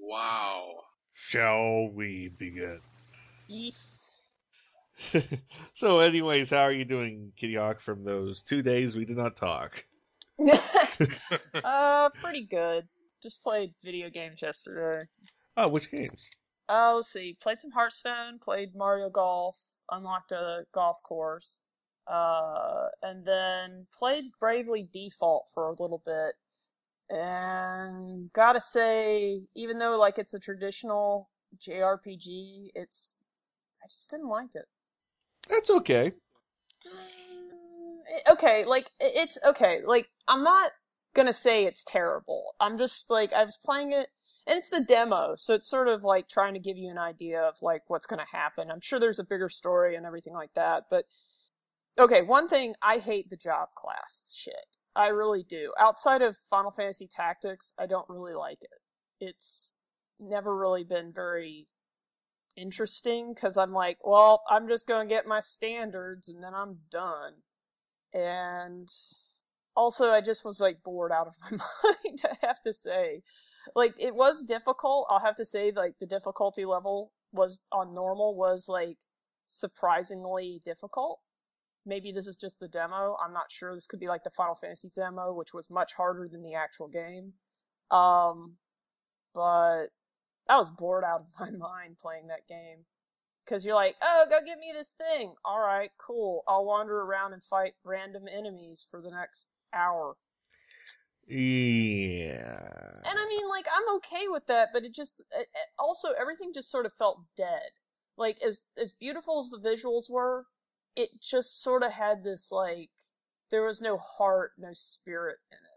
Wow. Shall we begin? Yes. so, anyways, how are you doing, Kitty Hawk, from those two days we did not talk? uh, pretty good. Just played video games yesterday. Oh, which games? Uh, let's see. Played some Hearthstone. Played Mario Golf. Unlocked a golf course. Uh, and then played Bravely Default for a little bit. And gotta say, even though like it's a traditional JRPG, it's I just didn't like it. That's okay. Mm, okay, like it's okay. Like I'm not gonna say it's terrible. I'm just like I was playing it, and it's the demo, so it's sort of like trying to give you an idea of like what's gonna happen. I'm sure there's a bigger story and everything like that, but okay. One thing I hate the job class shit. I really do. Outside of Final Fantasy Tactics, I don't really like it. It's never really been very interesting because I'm like, well, I'm just gonna get my standards and then I'm done. And also, I just was like bored out of my mind. I have to say, like it was difficult. I'll have to say, like the difficulty level was on normal was like surprisingly difficult. Maybe this is just the demo. I'm not sure. This could be like the Final Fantasy demo, which was much harder than the actual game. Um, but I was bored out of my mind playing that game. Because you're like, oh, go get me this thing. All right, cool. I'll wander around and fight random enemies for the next hour. Yeah. And I mean, like, I'm okay with that, but it just it, it- also everything just sort of felt dead. Like as as beautiful as the visuals were, it just sort of had this like there was no heart, no spirit in it.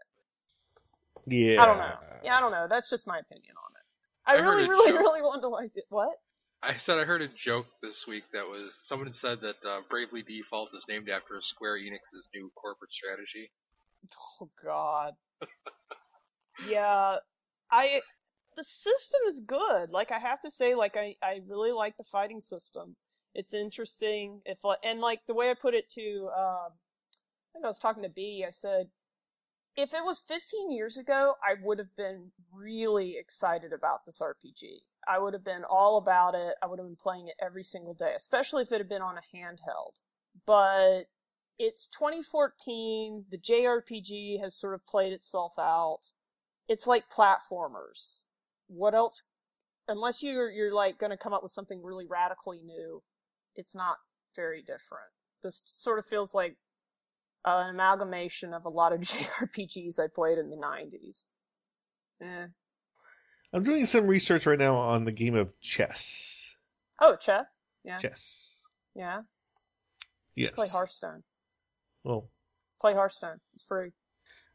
Yeah. I don't know. Yeah, I don't know. That's just my opinion on it. I, I really, really, joke. really wanted to like it. What? I said I heard a joke this week that was someone said that uh, Bravely Default is named after Square Enix's new corporate strategy. Oh God. yeah, I. The system is good. Like I have to say, like I, I really like the fighting system. It's interesting. If and like the way I put it to, um, I think I was talking to B. I said, if it was 15 years ago, I would have been really excited about this RPG. I would have been all about it. I would have been playing it every single day, especially if it had been on a handheld. But it's 2014. The JRPG has sort of played itself out. It's like platformers. What else? Unless you're you're like going to come up with something really radically new, it's not very different. This sort of feels like an amalgamation of a lot of JRPGs I played in the 90s. Eh. I'm doing some research right now on the game of chess. Oh, chess. Yeah. Chess. Yeah. Yes. Play Hearthstone. Well, Play Hearthstone. It's free.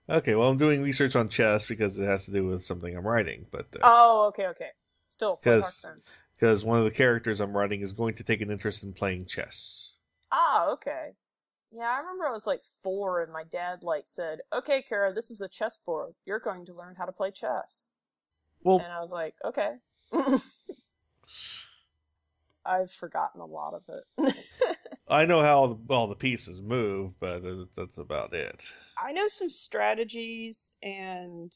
okay. Well, I'm doing research on chess because it has to do with something I'm writing, but uh, Oh, okay, okay. Still, play 'Cause- Hearthstone. Because one of the characters I'm writing is going to take an interest in playing chess. Ah, okay. Yeah, I remember I was like four and my dad like said, Okay, Kara, this is a chessboard. You're going to learn how to play chess. Well, And I was like, Okay. I've forgotten a lot of it. I know how all the, all the pieces move, but that's about it. I know some strategies and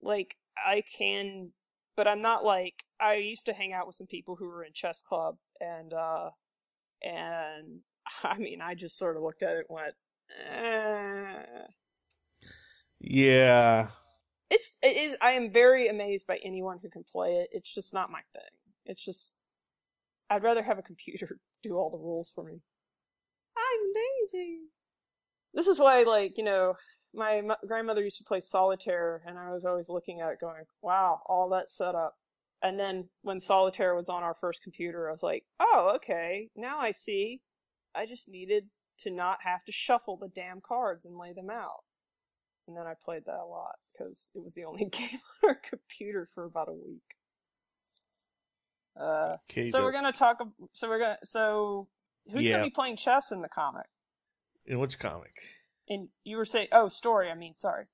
like I can but I'm not like I used to hang out with some people who were in chess club and uh and I mean I just sort of looked at it and went eh. Yeah. it's it is I am very amazed by anyone who can play it. It's just not my thing. It's just I'd rather have a computer do all the rules for me. I'm lazy. This is why like, you know, my m- grandmother used to play solitaire and I was always looking at it going, "Wow, all that setup." And then when solitaire was on our first computer, I was like, "Oh, okay. Now I see. I just needed to not have to shuffle the damn cards and lay them out." And then I played that a lot because it was the only game on our computer for about a week. Uh, Okay, so we're gonna talk. So we're gonna. So who's Yeah. gonna be playing chess in the comic? In which comic? And you were saying, oh, story. I mean, sorry.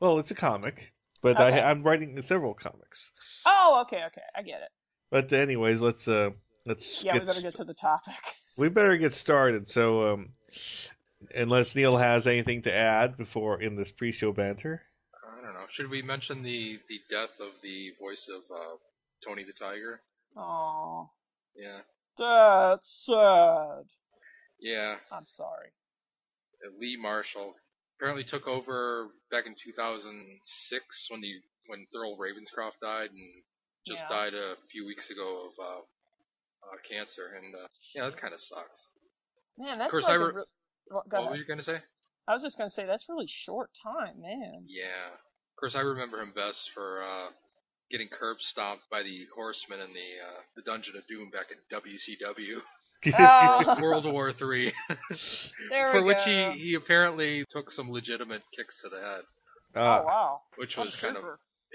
Well, it's a comic, but Okay. I, I'm writing several comics. Oh, okay, okay, I get it. But anyways, let's uh let's Yeah, get we better get to the topic. we better get started. So um, unless Neil has anything to add before in this pre-show banter, I don't know. Should we mention the the death of the voice of uh, Tony the Tiger? Oh, Yeah, that's sad. yeah. I'm sorry. Uh, Lee Marshall apparently took over back in 2006 when the when Thurl Ravenscroft died, and just Yeah. died a few weeks ago of uh, uh, cancer. And uh, yeah, that kind of sucks. Man, that's of course, like I re- re- well, what ahead. were you gonna say? I was just gonna say that's really short time, man. Yeah. Of course, I remember him best for uh, getting curb stomped by the Horsemen in the uh, the Dungeon of Doom back in WCW, Oh, World War Three, for we which he he apparently took some legitimate kicks to the head, Oh Uh, wow. which I'm was kind of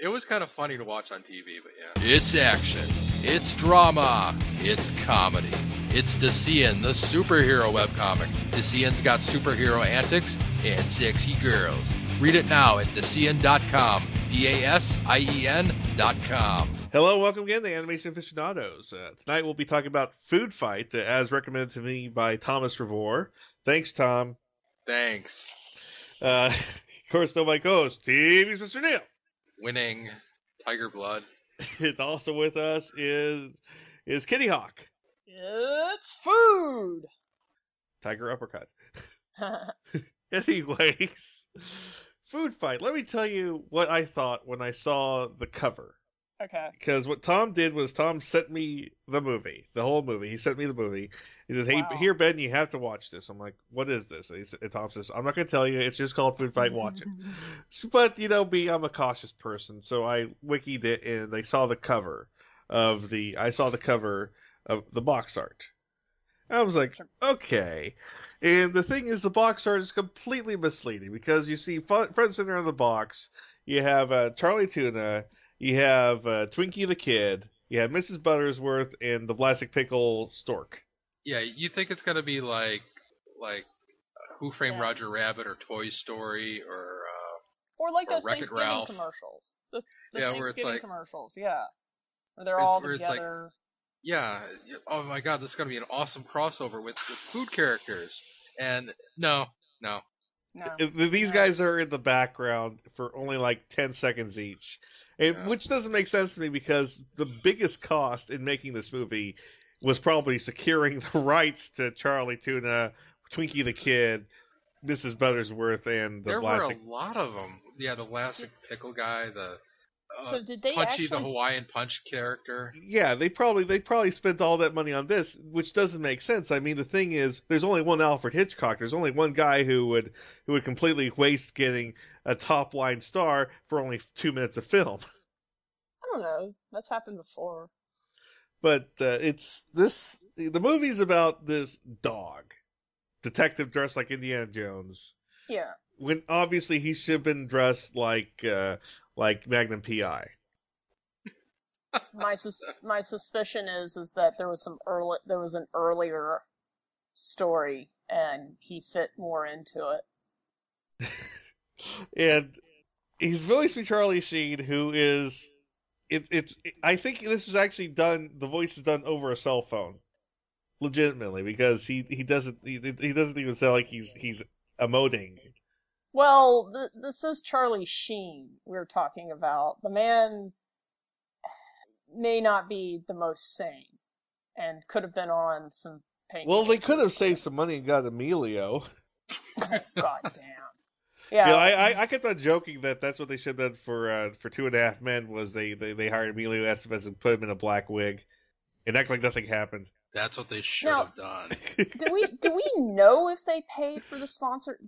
it was kind of funny to watch on TV. But yeah, it's action, it's drama, it's comedy. It's Dasien, the superhero webcomic. Dasien's got superhero antics and sexy girls. Read it now at Dasien.com. D-A-S-I-E-N dot com. Hello, welcome again to Animation Aficionados. Uh, tonight we'll be talking about Food Fight, uh, as recommended to me by Thomas Revor. Thanks, Tom. Thanks. Uh, of course, though, my co-host, TV's Mr. Neil. Winning. Tiger Blood. And also with us is is Kitty Hawk, It's food. Tiger Uppercut. Anyways, Food Fight. Let me tell you what I thought when I saw the cover. okay. because what Tom did was Tom sent me the movie, the whole movie. He sent me the movie. He said, "Hey, Wow. here, Ben, you have to watch this." I'm like, "What is this?" And, he said, and Tom says, "I'm not going to tell you. It's just called Food Fight. Watch it." But you know, me, I'm a cautious person, so I wikied it and I saw the cover of the. I saw the cover of the box art. I was like, okay. And the thing is, the box art is completely misleading because you see front front center on the box, you have uh, Charlie Tuna, you have uh, Twinkie the Kid, you have Mrs. Buttersworth, and the Vlasic Pickle Stork. Yeah, you think it's gonna be like like Who Framed Yeah. Roger Rabbit or Toy Story or uh, Or like Or those Wreck-It Thanksgiving Ralph. commercials. The, the Yeah, where it's Thanksgiving like- commercials, yeah. Where they're It's- all where it's like- together. Yeah, oh my god, this is gonna be an awesome crossover with, with food characters. And no, no. no. These guys are in the background for only like 10 seconds each. And, Yeah. Which doesn't make sense to me because the biggest cost in making this movie was probably securing the rights to Charlie Tuna, Twinkie the Kid, Mrs. Buttersworth, and the there were a lot of them. Yeah, the Vlasic Pickle guy, the so did they Punchy, actually? the Hawaiian Punch character. Yeah, they probably they probably spent all that money on this, which doesn't make sense. I mean, the thing is, there's only one Alfred Hitchcock. There's only one guy who would who would completely waste getting a top line star for only two minutes of film. I don't know. That's happened before. But uh, it's this the movie's about this dog detective dressed like Indiana Jones. Yeah. When obviously he should have been dressed like uh, like Magnum PI. My sus- my suspicion is is that there was some early there was an earlier story and he fit more into it. and he's voiced by Charlie Sheen, who is it, it's. I think this is actually done. The voice is done over a cell phone, legitimately, because he he doesn't he, he doesn't even sound like he's he's emoting. Well, th- this is Charlie Sheen we're talking about. The man may not be the most sane and could have been on some pain. Well, they could have saved some money and got Emilio. God damn. Yeah, Yeah. I, I I kept on joking that that's what they should have done for uh, for Two and a Half Men was they they, they hired Emilio Estevez and put him in a black wig, and act like nothing happened. That's what they should Now- have done. do we do we know if they paid for the sponsor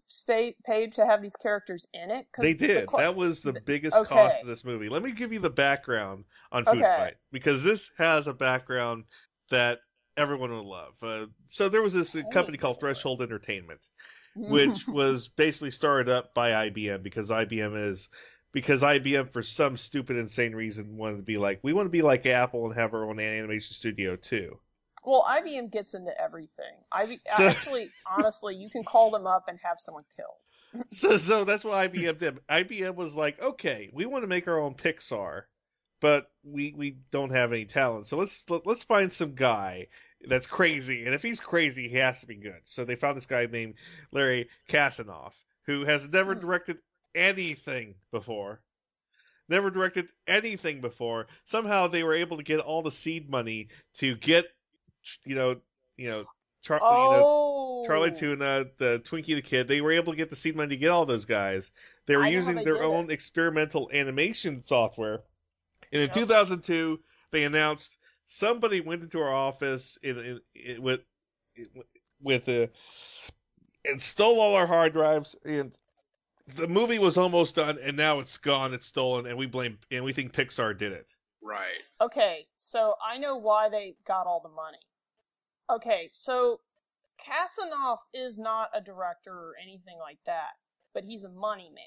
paid to have these characters in it? 'Cause They the did. qu- that was the biggest okay. cost of this movie. Let me give you the background on Food Okay. Fight because this has a background that everyone will love. Uh, so there was this company called. Threshold Entertainment, which was basically started up by IBM because IBM is because IBM for some stupid insane reason wanted to be like we want to be like Apple and have our own animation studio too. Well, IBM gets into everything. IB- So- actually, honestly, you can call them up and have someone killed. So, so that's what IBM did. IBM was like, okay, we want to make our own Pixar, but we we don't have any talent. So let's let, let's find some guy that's crazy, and if he's crazy, he has to be good. So they found this guy named Larry Kasanoff, who has never Hmm. directed anything before. never directed anything before. Somehow they were able to get all the seed money to get, you know, you know, Char- oh. you know, Charlie oh. Tuna, the Twinkie the Kid. They were able to get the seed money to get all those guys. They were I using they their did own experimental animation software. And in Yep. 2002, they announced somebody went into our office in, in, in, with with a and stole all our hard drives and the movie was almost done and now it's gone it's stolen and we blame and we think pixar did it Right. Okay, so I know why they got all the money. Okay, so Kasanoff is not a director or anything like that, but he's a money man.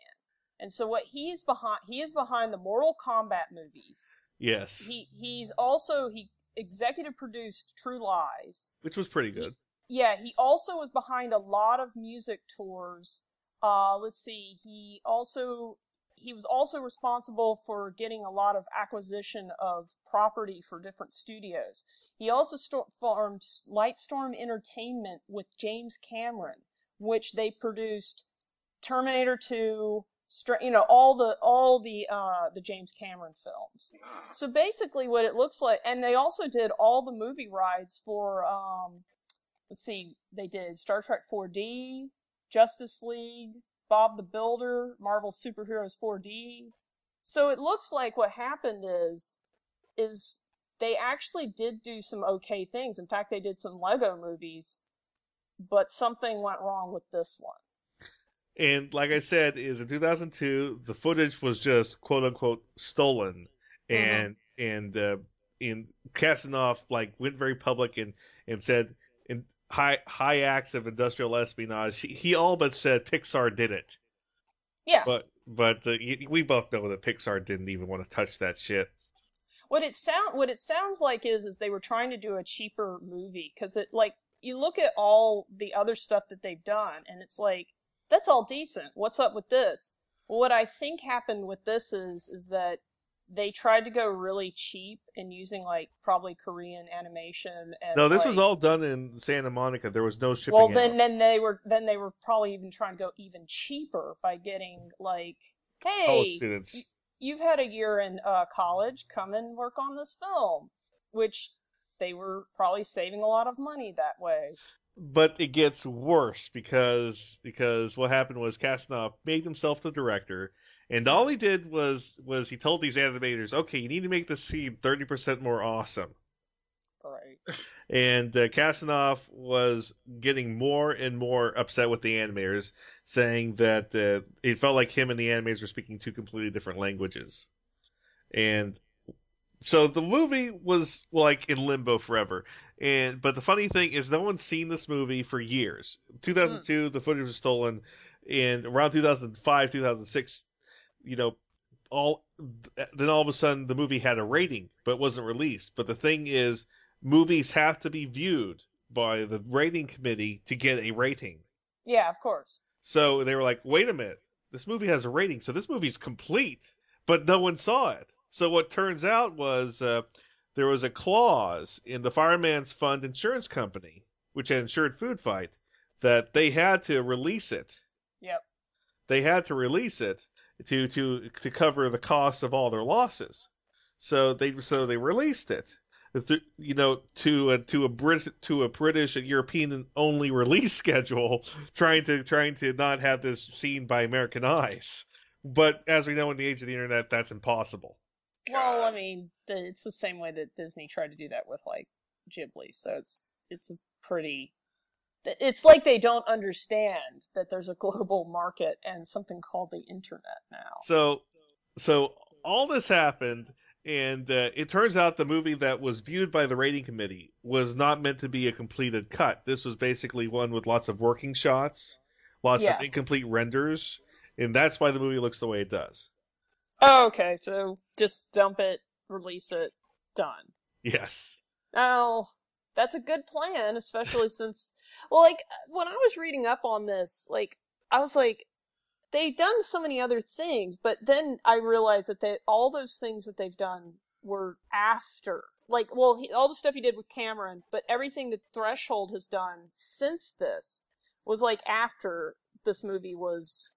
And so what he's behind he is behind the Mortal Kombat movies. yes He he's also he executive produced True Lies. which was pretty good Yeah, he also was behind a lot of music tours. Uh, let's see. He also he was also responsible for getting a lot of acquisition of property for different studios. He also formed Lightstorm Entertainment with James Cameron, which they produced Terminator 2, Stra- you know, all the all the uh, the James Cameron films. So basically, what it looks like, and they also did all the movie rides for. Um, let's see, they did Star Trek 4D, Justice League, Bob the Builder, Marvel Superheroes 4D. So it looks like what happened is, is they actually did do some okay things. In fact, they did some Lego movies, but something went wrong with this one. and like i said is in 2002 the footage was just quote unquote stolen and and uh and Kasanoff like went very public and and said in high high acts of industrial espionage he, he all but said pixar did it Yeah. but but uh, we both know that pixar didn't even want to touch that shit what it sound what it sounds like is is they were trying to do a cheaper movie because it like you look at all the other stuff that they've done and it's like that's all decent. What's up with this? Well, what i think happened with this is is that they tried to go really cheap and using like probably korean animation and no this like- was all done in santa monica. There was no shipping well out. then then they were then they were probably even trying to go even cheaper by getting like hey college students you've had a year in uh, college, come and work on this film, which they were probably saving a lot of money that way. but it gets worse because because what happened was Kasanoff made himself the director, and all he did was was he told these animators, okay, you need to make the scene thirty percent more awesome. Right. And uh, Kasanoff was getting more and more upset with the animators, saying that uh, it felt like him and the animators were speaking two completely different languages. And so the movie was like in limbo forever. And but the funny thing is, no one's seen this movie for years. 2002, the footage was stolen, and around 2005, 2006, you know, all then all of a sudden the movie had a rating, but wasn't released. But the thing is, movies have to be viewed by the rating committee to get a rating. Yeah, of course. So they were like, wait a minute, this movie has a rating, so this movie's complete, but no one saw it. So what turns out was uh, there was a clause in the Fireman's Fund insurance company, which had insured Food Fight, that they had to release it. Yep. They had to release it to to to cover the costs of all their losses. So they so they released it. Th- You know, to a to a Brit to a British and European only release schedule, trying to trying to not have this seen by American eyes. But as we know, in the age of the internet, that's impossible. Well, I mean, the, it's the same way that Disney tried to do that with like Ghibli. So it's it's a pretty. It's like they don't understand that there's a global market and something called the internet now. So, so all this happened, and uh, it turns out the movie that was viewed by the rating committee was not meant to be a completed cut. This was basically one with lots of working shots, lots Yeah. of incomplete renders, and that's why the movie looks the way it does. Oh, okay, so just dump it, release it, done. Yes. Oh, that's a good plan, especially since, well, like, when I was reading up on this, like, I was like, they've done so many other things, but then I realized that they, all those things that they've done were after. Like, well, he, all the stuff he did with Cameron, but everything that Threshold has done since this was like after this movie was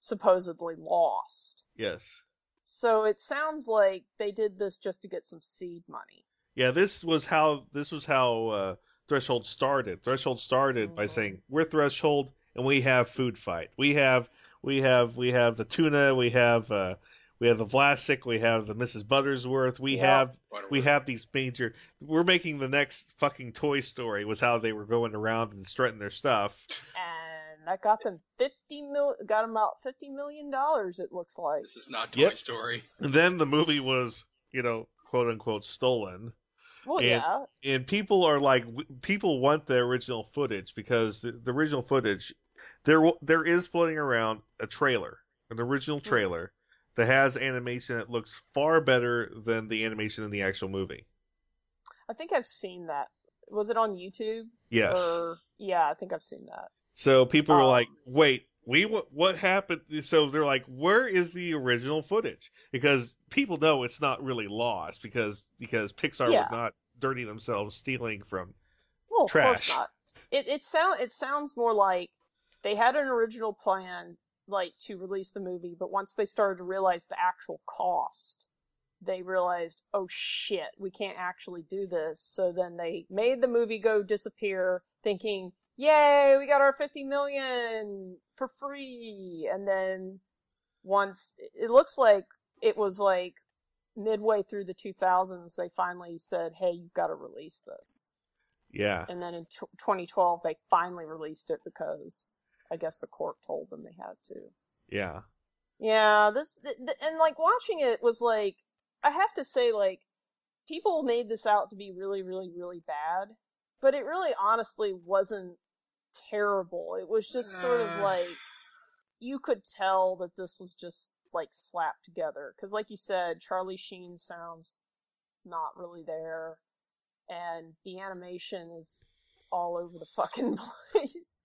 supposedly lost. Yes. So it sounds like they did this just to get some seed money. Yeah, this was how this was how uh, Threshold started. Threshold started by Mhm. saying we're Threshold and we have food fight. We have we have we have the tuna. We have uh, we have the Vlasic. We have the Mrs. Buttersworth. We Yeah. have Whatever. we have these major. We're making the next fucking Toy Story. Was how they were going around and strutting their stuff. And that got them fifty mil got them out fifty million dollars, it looks like. This is not Toy Yep. Story. And then the movie was you know quote unquote stolen. Well And- yeah. and people are like people want the original footage because the, the original footage there there is floating around a trailer an original Hmm. trailer that has animation that looks far better than the animation in the actual movie I think I've seen that. Was it on YouTube? yes Or yeah, I think I've seen that. so people were Um, like wait we what, what happened so they're like where is the original footage because people know it's not really lost because because pixar Yeah. would not dirty themselves stealing from Well, of Trash. course not. It it sound it sounds more like they had an original plan like to release the movie, but once they started to realize the actual cost, they realized, oh shit, we can't actually do this. So then they made the movie go disappear, thinking, yay, we got our fifty million for free. And then once it looks like it was like midway through the 2000s, they finally said, hey, you've got to release this yeah and then in t- 2012 they finally released it because I guess the court told them they had to. yeah Yeah, this th- th- and like watching it was like I have to say like people made this out to be really really really bad, but it really honestly wasn't terrible. It was just sort of Uh. like you could tell that this was just like slapped together cuz like you said Charlie Sheen sounds not really there and the animation is all over the fucking place.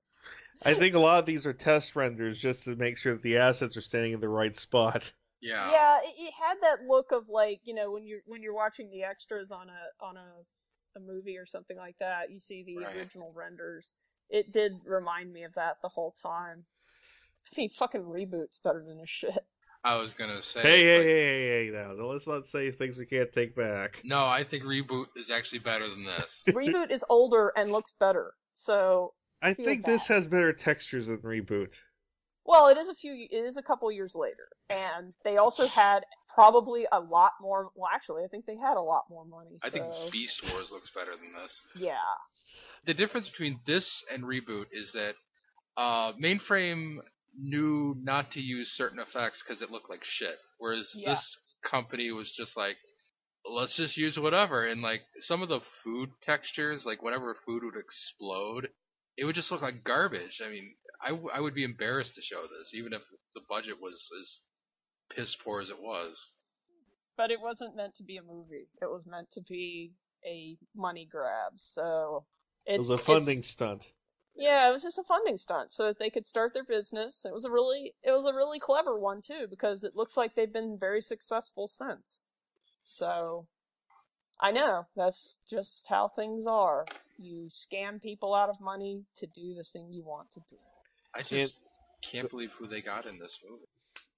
I think a lot of these are test renders just to make sure that the assets are standing in the right spot. Yeah. Yeah, it, it had that look of like you know when you're when you're watching the extras on a on a a movie or something like that, you see the Right. original renders. It did remind me of that the whole time. I think fucking reboot's better than this shit. I was gonna say. Hey, hey, like- hey, hey, hey, now. Let's not say things we can't take back. No, I think reboot is actually better than this. Reboot is older and looks better. So, I Feel think this has better textures than Reboot. well, it is a few. It is a couple years later, and they also had probably a lot more. Well, actually, I think they had a lot more money. So. I think Beast Wars looks better than this. Yeah. The difference between this and reboot is that uh, mainframe knew not to use certain effects because it looked like shit, whereas Yeah. this company was just like, let's just use whatever. And like some of the food textures, like whatever food would explode, it would just look like garbage. I mean, I, w- I would be embarrassed to show this, even if the budget was as piss poor as it was. but it wasn't meant to be a movie. It was meant to be a money grab. So it's It was a funding stunt. yeah, it was just a funding stunt so that they could start their business. It was a really it was a really clever one too because it looks like they've been very successful since. So I know that's just how things are. You scam people out of money to do the thing you want to do. I just can't believe who they got in this movie.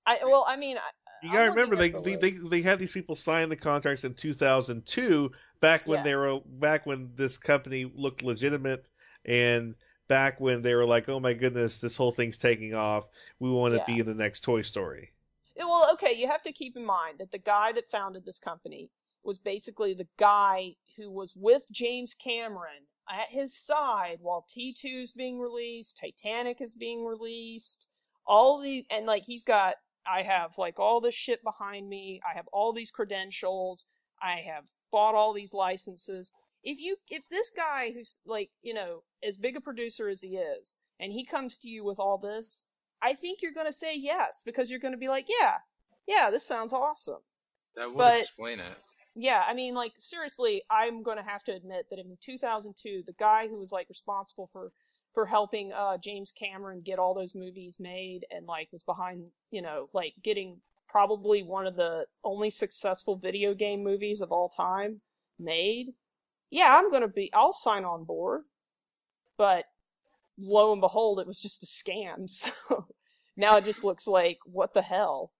I well, I mean, I, You I'm gotta looking remember, they, the they they they had these people sign the contracts in 2002, back when Yeah. they were back when this company looked legitimate, and back when they were like, oh my goodness, this whole thing's taking off. We want to Yeah. be in the next Toy Story. Yeah, Well, okay, you have to keep in mind that the guy that founded this company was basically the guy who was with James Cameron at his side while T2 is being released, Titanic is being released, all the and like he's got I have like all this shit behind me. I have all these credentials. I have bought all these licenses. If you if this guy who's like, you know, as big a producer as he is, and he comes to you with all this, I think you're going to say yes because you're going to be like, yeah, yeah, this sounds awesome. That would But- explain it. Yeah, I mean, like, seriously, I'm going to have to admit that in 2002, the guy who was, like, responsible for, for helping, uh, James Cameron get all those movies made and, like, was behind, you know, like, getting probably one of the only successful video game movies of all time made. Yeah, I'm going to be, I'll sign on board. But lo and behold, it was just a scam. So now it just looks like, what the hell?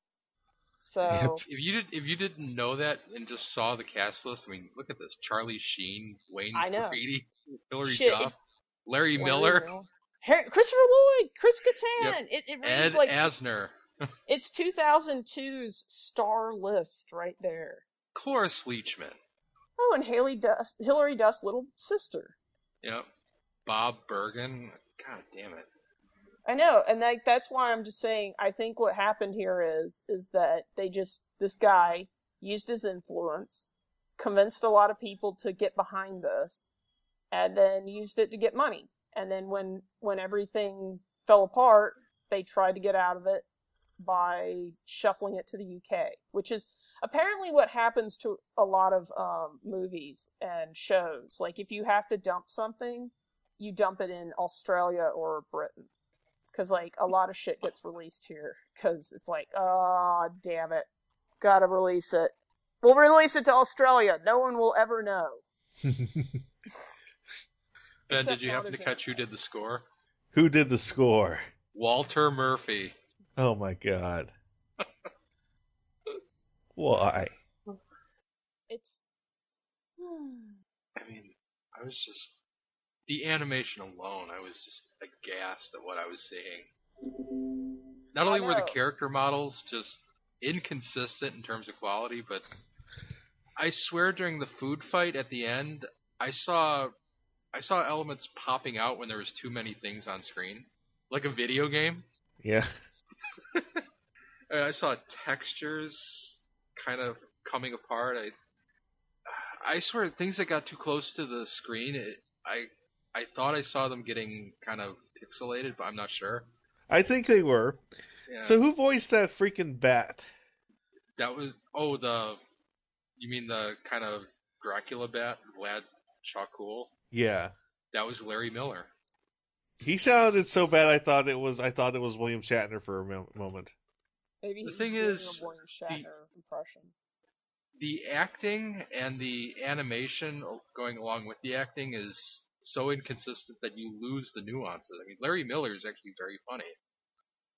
So If you did, if you didn't know that and just saw the cast list, I mean, look at this: Charlie Sheen, Wayne I know. Brady, Hilary Shit, Duff, it- Larry Miller, Harry, Christopher Lloyd, Chris Kattan. It, it Ed like Asner, it's 2002's star list right there. Cloris Leachman, Oh, and Haylie Duff, Hilary Duff's little sister. yep, Bob Bergen. God damn it! I know, and like that's why I'm just saying. I think what happened here is is that they just this guy used his influence, convinced a lot of people to get behind this, and then used it to get money. And then when when everything fell apart, they tried to get out of it by shuffling it to the UK, which is apparently what happens to a lot of um, movies and shows. Like if you have to dump something, you dump it in Australia or Britain because like a lot of shit gets released here because it's like oh damn it gotta release it we'll release it to australia no one will ever know Ben, Except did you happen to there's catch who did the score? Who did the score? Walter Murphy. Oh my god. Why? it's I mean, I was just the animation alone. I was just aghast at what I was seeing. Not only were the character models just inconsistent in terms of quality, but I swear during the food fight at the end, I saw I saw elements popping out when there was too many things on screen, like a video game. Yeah. And I saw textures kind of coming apart. I I swear things that got too close to the screen, it, I I thought I saw them getting kind of pixelated, but I'm not sure. I think they were. Yeah. So who voiced that freaking bat? that was oh the you mean the kind of Dracula bat, Vlad Chocool? Yeah. That was Larry Miller. He sounded so bad I thought it was I thought it was William Shatner for a moment. maybe The thing doing is, a William Shatner impression The acting and the animation going along with the acting is so inconsistent that you lose the nuances. I mean, Larry Miller is actually very funny.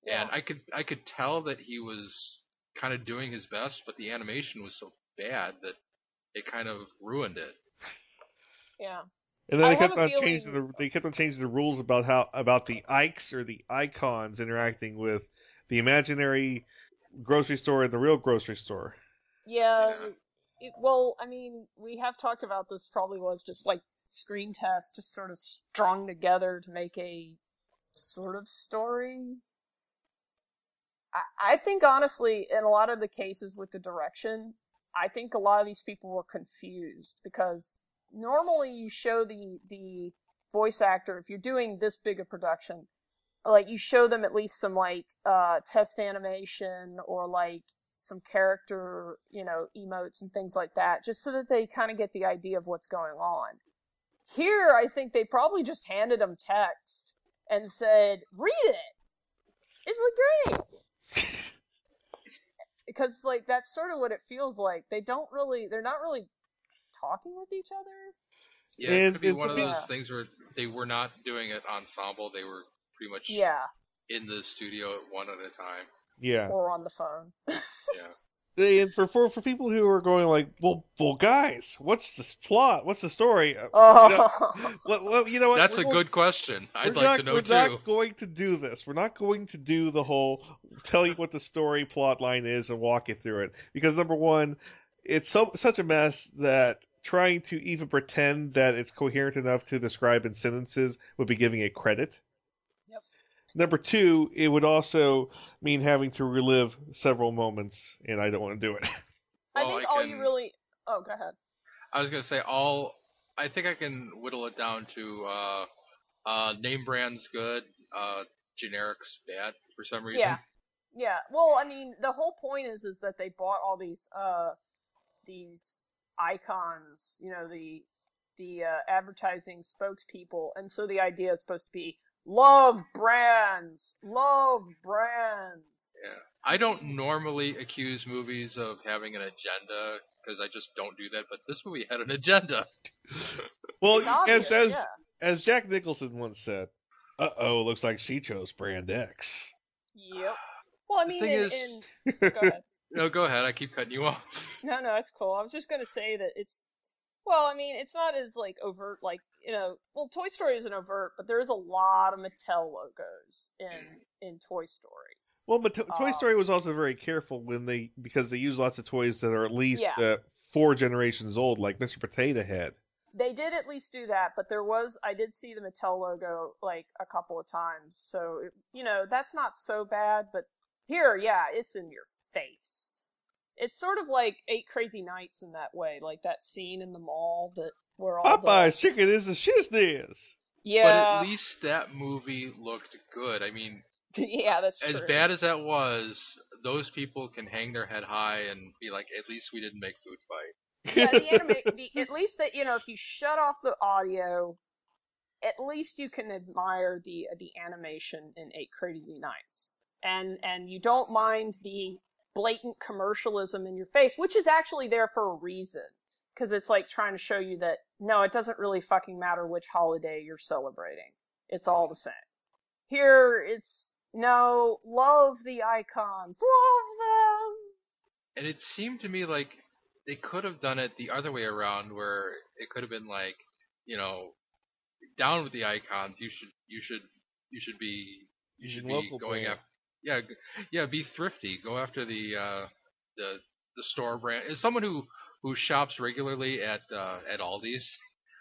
and I could I could tell that he was kind of doing his best, but the animation was so bad that it kind of ruined it. yeah And then I they kept have a on changing the they kept on changing the rules about how about the ikes or the icons interacting with the imaginary grocery store and the real grocery store. yeah, Yeah. It, well i mean we have talked about this probably was just like screen test just sort of strung together to make a sort of story? I, I think honestly in a lot of the cases with the direction i think a lot of these people were confused because normally you show the the voice actor if you're doing this big a production like you show them at least some like uh test animation or like some character you know emotes and things like that just so that they kind of get the idea of what's going on here i think they probably just handed them text and said read it. It's like great? Because like that's sort of what it feels like. They don't really they're not really talking with each other. Yeah, it And could be it's one of those Yeah. things where they were not doing it ensemble; they were pretty much yeah. in the studio at one at a time. Yeah. or on the phone. Yeah, They, and for, for for people who are going like, well, well, guys, what's the plot? What's the story? Uh, oh Well, well, you know what? that's We're a going- good question. We're I'd like not, to know too. we're not going to do this. We're not going to do the whole tell you what the story plot line is and walk you through it because number one, it's so such a mess that trying to even pretend that it's coherent enough to describe in sentences would be giving it credit. Yep. Number two, it would also mean having to relive several moments, and I don't want to do it. i think I all can- you really oh go ahead I was gonna say all. I think I can whittle it down to uh, uh, name brands good, uh, generics bad for some reason. Yeah. Yeah. Well, I mean, the whole point is is that they bought all these uh these icons, you know, the the uh, advertising spokespeople, and so the idea is supposed to be love brands, love brands. Yeah. I don't normally accuse movies of having an agenda because I just don't do that, but this movie had an agenda. well, obvious, as as yeah. as Jack Nicholson once said, "Uh oh, looks like she chose brand X." Yep. Well, I The mean, thing in, is- in go ahead. No, go ahead. I keep cutting you off. No, no, it's cool. I was just gonna say that it's well, I mean, it's not as like overt, like you know. Well, Toy Story isn't overt, but there is a lot of Mattel logos in in Toy Story. Well, but Toy Uh, Story was also very careful when they because they use lots of toys that are at least Yeah. uh, four generations old, like Mr. Potato Head. They did at least do that, but there was I did see the Mattel logo like a couple of times, so it, you know that's not so bad. But here, yeah, it's in your face. It's sort of like Eight Crazy Nights in that way, like that scene in the mall that where all Popeye's the chicken is the shizness. Yeah, But at least that movie looked good. I mean, yeah, that's as true. bad as that was, those people can hang their head high and be like, at least we didn't make food fight. yeah, the anime. The, at least that you know, if you shut off the audio, at least you can admire the the animation in Eight Crazy Nights, and and you don't mind the blatant commercialism in your face, which is actually there for a reason, because it's like trying to show you that no, it doesn't really fucking matter which holiday you're celebrating. It's all the same. Here, it's no love the icons, love them. And it seemed to me like they could have done it the other way around, where it could have been like, you know, down with the icons. You should, you should, you should be, you should be going brands. after, yeah, yeah, be thrifty. Go after the, uh, the, the store brand. As someone who who shops regularly at uh, at Aldi's,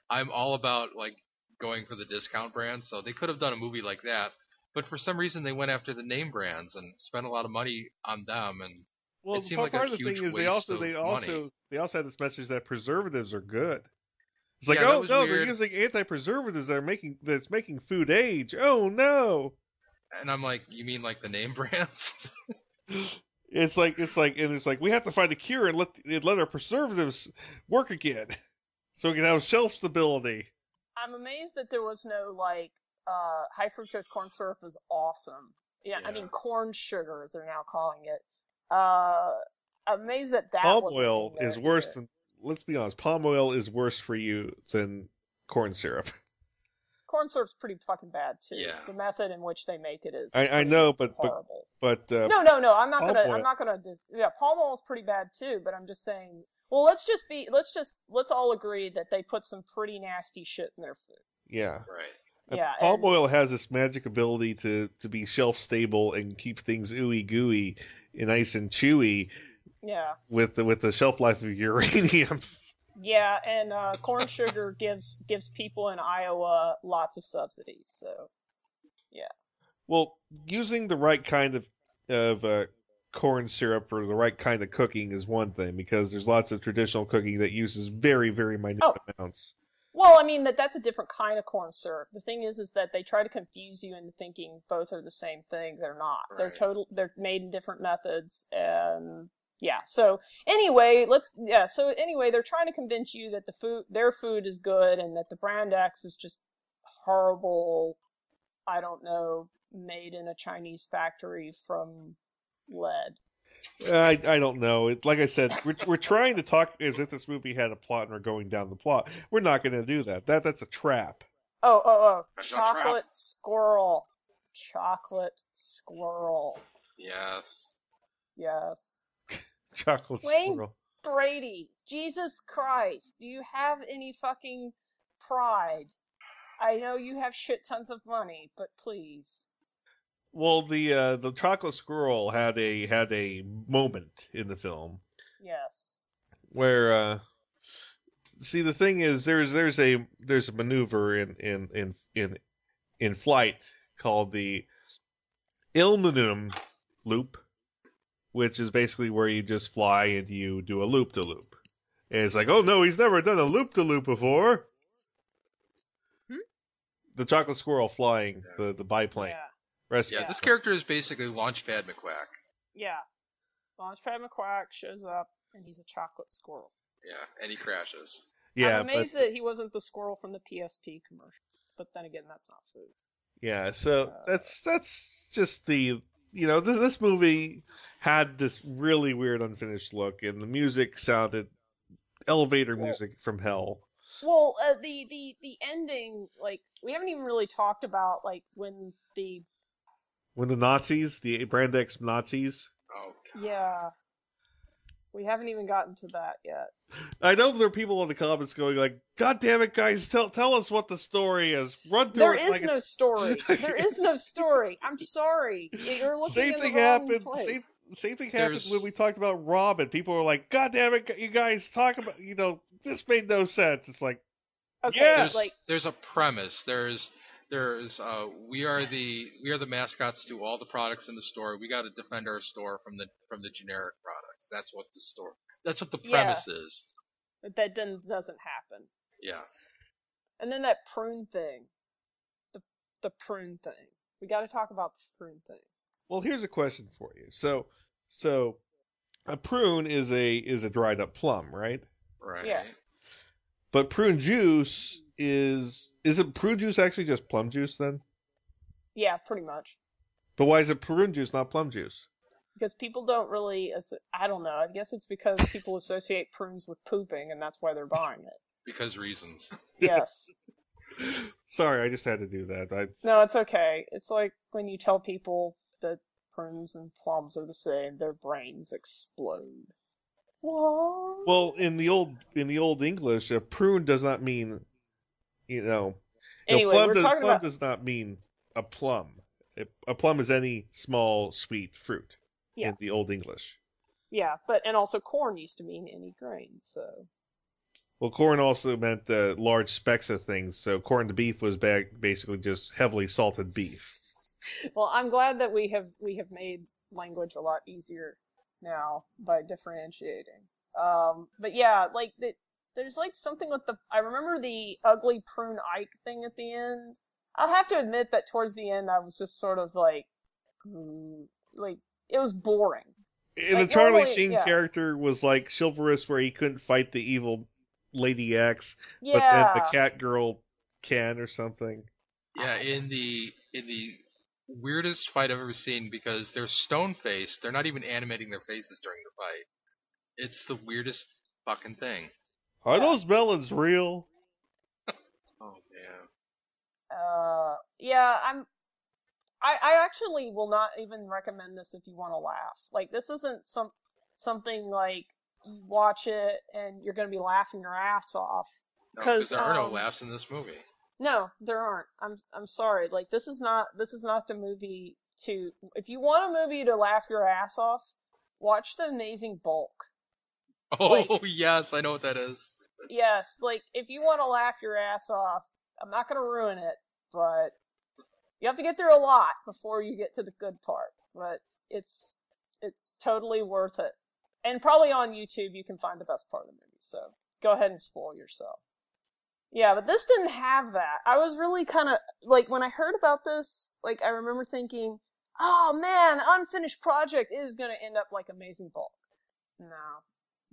I'm all about like going for the discount brands. So they could have done a movie like that. But for some reason, they went after the name brands and spent a lot of money on them. And Well, It seemed part like a of the huge thing is they also they money. also they also had this message that preservatives are good. It's like, Yeah, oh no, they're using anti-preservatives that are making that's making food age. Oh no. and I'm like, you mean like the name brands? It's like it's like and it's like we have to find a cure and let and let our preservatives work again, so we can have shelf stability. I'm amazed that there was no like uh high fructose corn syrup is awesome. Yeah, I mean corn sugar as they're now calling it. Uh amazed that that Palm oil is worse either. than let's be honest. Palm oil is worse for you than corn syrup. corn syrup's pretty fucking bad too. Yeah. The method in which they make it is I, I know, but but horrible. but uh, no, no, no. I'm not palm gonna. oil- I'm not gonna. Dis- yeah, palm oil is pretty bad too. But I'm just saying. Well, let's just be. Let's just. Let's all agree that they put some pretty nasty shit in their food. yeah. right. Uh, Yeah, palm and- oil has this magic ability to, to be shelf stable and keep things ooey gooey and nice and chewy Yeah. with the with the shelf life of uranium. Yeah, and uh, corn sugar gives gives people in Iowa lots of subsidies. So yeah. well, using the right kind of of uh, corn syrup for the right kind of cooking is one thing because there's lots of traditional cooking that uses very very minute Oh. amounts. Well, I mean that that's a different kind of corn syrup. The thing is, is that they try to confuse you into thinking both are the same thing. They're not. They're total. They're made in different methods, and yeah. So anyway, let's yeah. So anyway, they're trying to convince you that the food, their food, is good, and that the brand X is just horrible. I don't know, made in a Chinese factory from lead. I I don't know. It, like I said, we're we're trying to talk as if this movie had a plot and we're going down the plot. We're not going to do that. That that's a trap. Oh, oh, oh! There's no. Chocolate squirrel. Chocolate squirrel. Yes. Yes. Chocolate Wayne- squirrel. Brady, Jesus Christ, do you have any fucking pride? I know you have shit tons of money, but please. Well, the uh, the chocolate squirrel had a had a moment in the film Yes. where uh, see the thing is there's there's a there's a maneuver in in in in in flight called the Immelmann loop, which is basically where you just fly and you do a loop to loop. And it's like, oh no, he's never done a loop to loop before. Hmm? The chocolate squirrel flying the the biplane Yeah. rescue. Yeah, Yeah. this character is basically Launchpad McQuack. Yeah. Launchpad McQuack shows up, and he's a chocolate squirrel. Yeah, and he crashes. Yeah, I'm but amazed that he wasn't the squirrel from the PSP commercial. But then again, that's not food. Yeah, so Uh, that's that's just the you know this, this movie had this really weird unfinished look, and the music sounded elevator Well- music from hell. Well, uh, the the the ending, like we haven't even really talked about, like when the When the Nazis, the Brand X Nazis, Oh, yeah We haven't even gotten to that yet. I know there are people in the comments going like, "God damn it, guys! Tell tell us what the story is. Run through There it." like no it's- story. There is no story. I'm sorry. You're looking Same in thing the wrong happened. place. Same, same thing happened There's- when we talked about Robin. People were like, "God damn it, you guys talk about you know this made no sense." It's like, Okay, Yeah. There's, like there's a premise. There's there's uh we are the we are the mascots to all the products in the store. We got to defend our store from the from the generic products. That's what the store. That's what the Yeah. premise is. that doesn't doesn't happen. Yeah. And then that prune thing, the the prune thing. We got to talk about the prune thing. well, here's a question for you. So, so a prune is a is a dried up plum, right? Right. Yeah. But prune juice is is it prune juice actually just plum juice then? Yeah, pretty much. But why is it prune juice, not plum juice? Because people don't really. I don't know. I guess it's because people associate prunes with pooping, and that's why they're buying it. Because reasons. Yes. Sorry, I just had to do that. I, No, it's okay. It's like when you tell people that prunes and plums are the same, their brains explode. What? Well, in the old in the old English, a prune does not mean, you know, no, plum, does, plum about does not mean a plum. A plum is any small sweet fruit Yeah. in the old English. yeah, but and also corn used to mean any grain. So Well, corn also meant uh, large specks of things. So corned beef was ba- basically just heavily salted beef. well, I'm glad that we have we have made language a lot easier now by differentiating. Um, but yeah, like the, there's like something with the. I remember the ugly prune Ike thing at the end. I'll have to admit that towards the end, I was just sort of like, mm, like it was boring. And Like, the Charlie normally- Sheen yeah. character was like chivalrous, where he couldn't fight the evil Lady X, Yeah, but then the cat girl can or something. Yeah. In the in the weirdest fight I've ever seen because they're stone faced. They're not even animating their faces during the fight. It's the weirdest fucking thing. Are those melons real? Oh man. Uh, yeah, I'm. I I actually will not even recommend this if you want to laugh. Like this isn't some something like you watch it and you're gonna be laughing your ass off. No, 'Cause, because there are no um, laughs in this movie. No, there aren't. I'm I'm sorry. Like this is not this is not the movie to. If you want a movie to laugh your ass off, watch The Amazing Bulk. Oh like- yes, I know what that is. Yes, like if you want to laugh your ass off, I'm not gonna ruin it, but you have to get through a lot before you get to the good part. But it's it's totally worth it, and probably on YouTube you can find the best part of the movie. So go ahead and spoil yourself. Yeah, but this didn't have that. I was really kind of like when I heard about this, like I remember thinking, "Oh man, unfinished project is gonna end up like Amazing Bulk." No,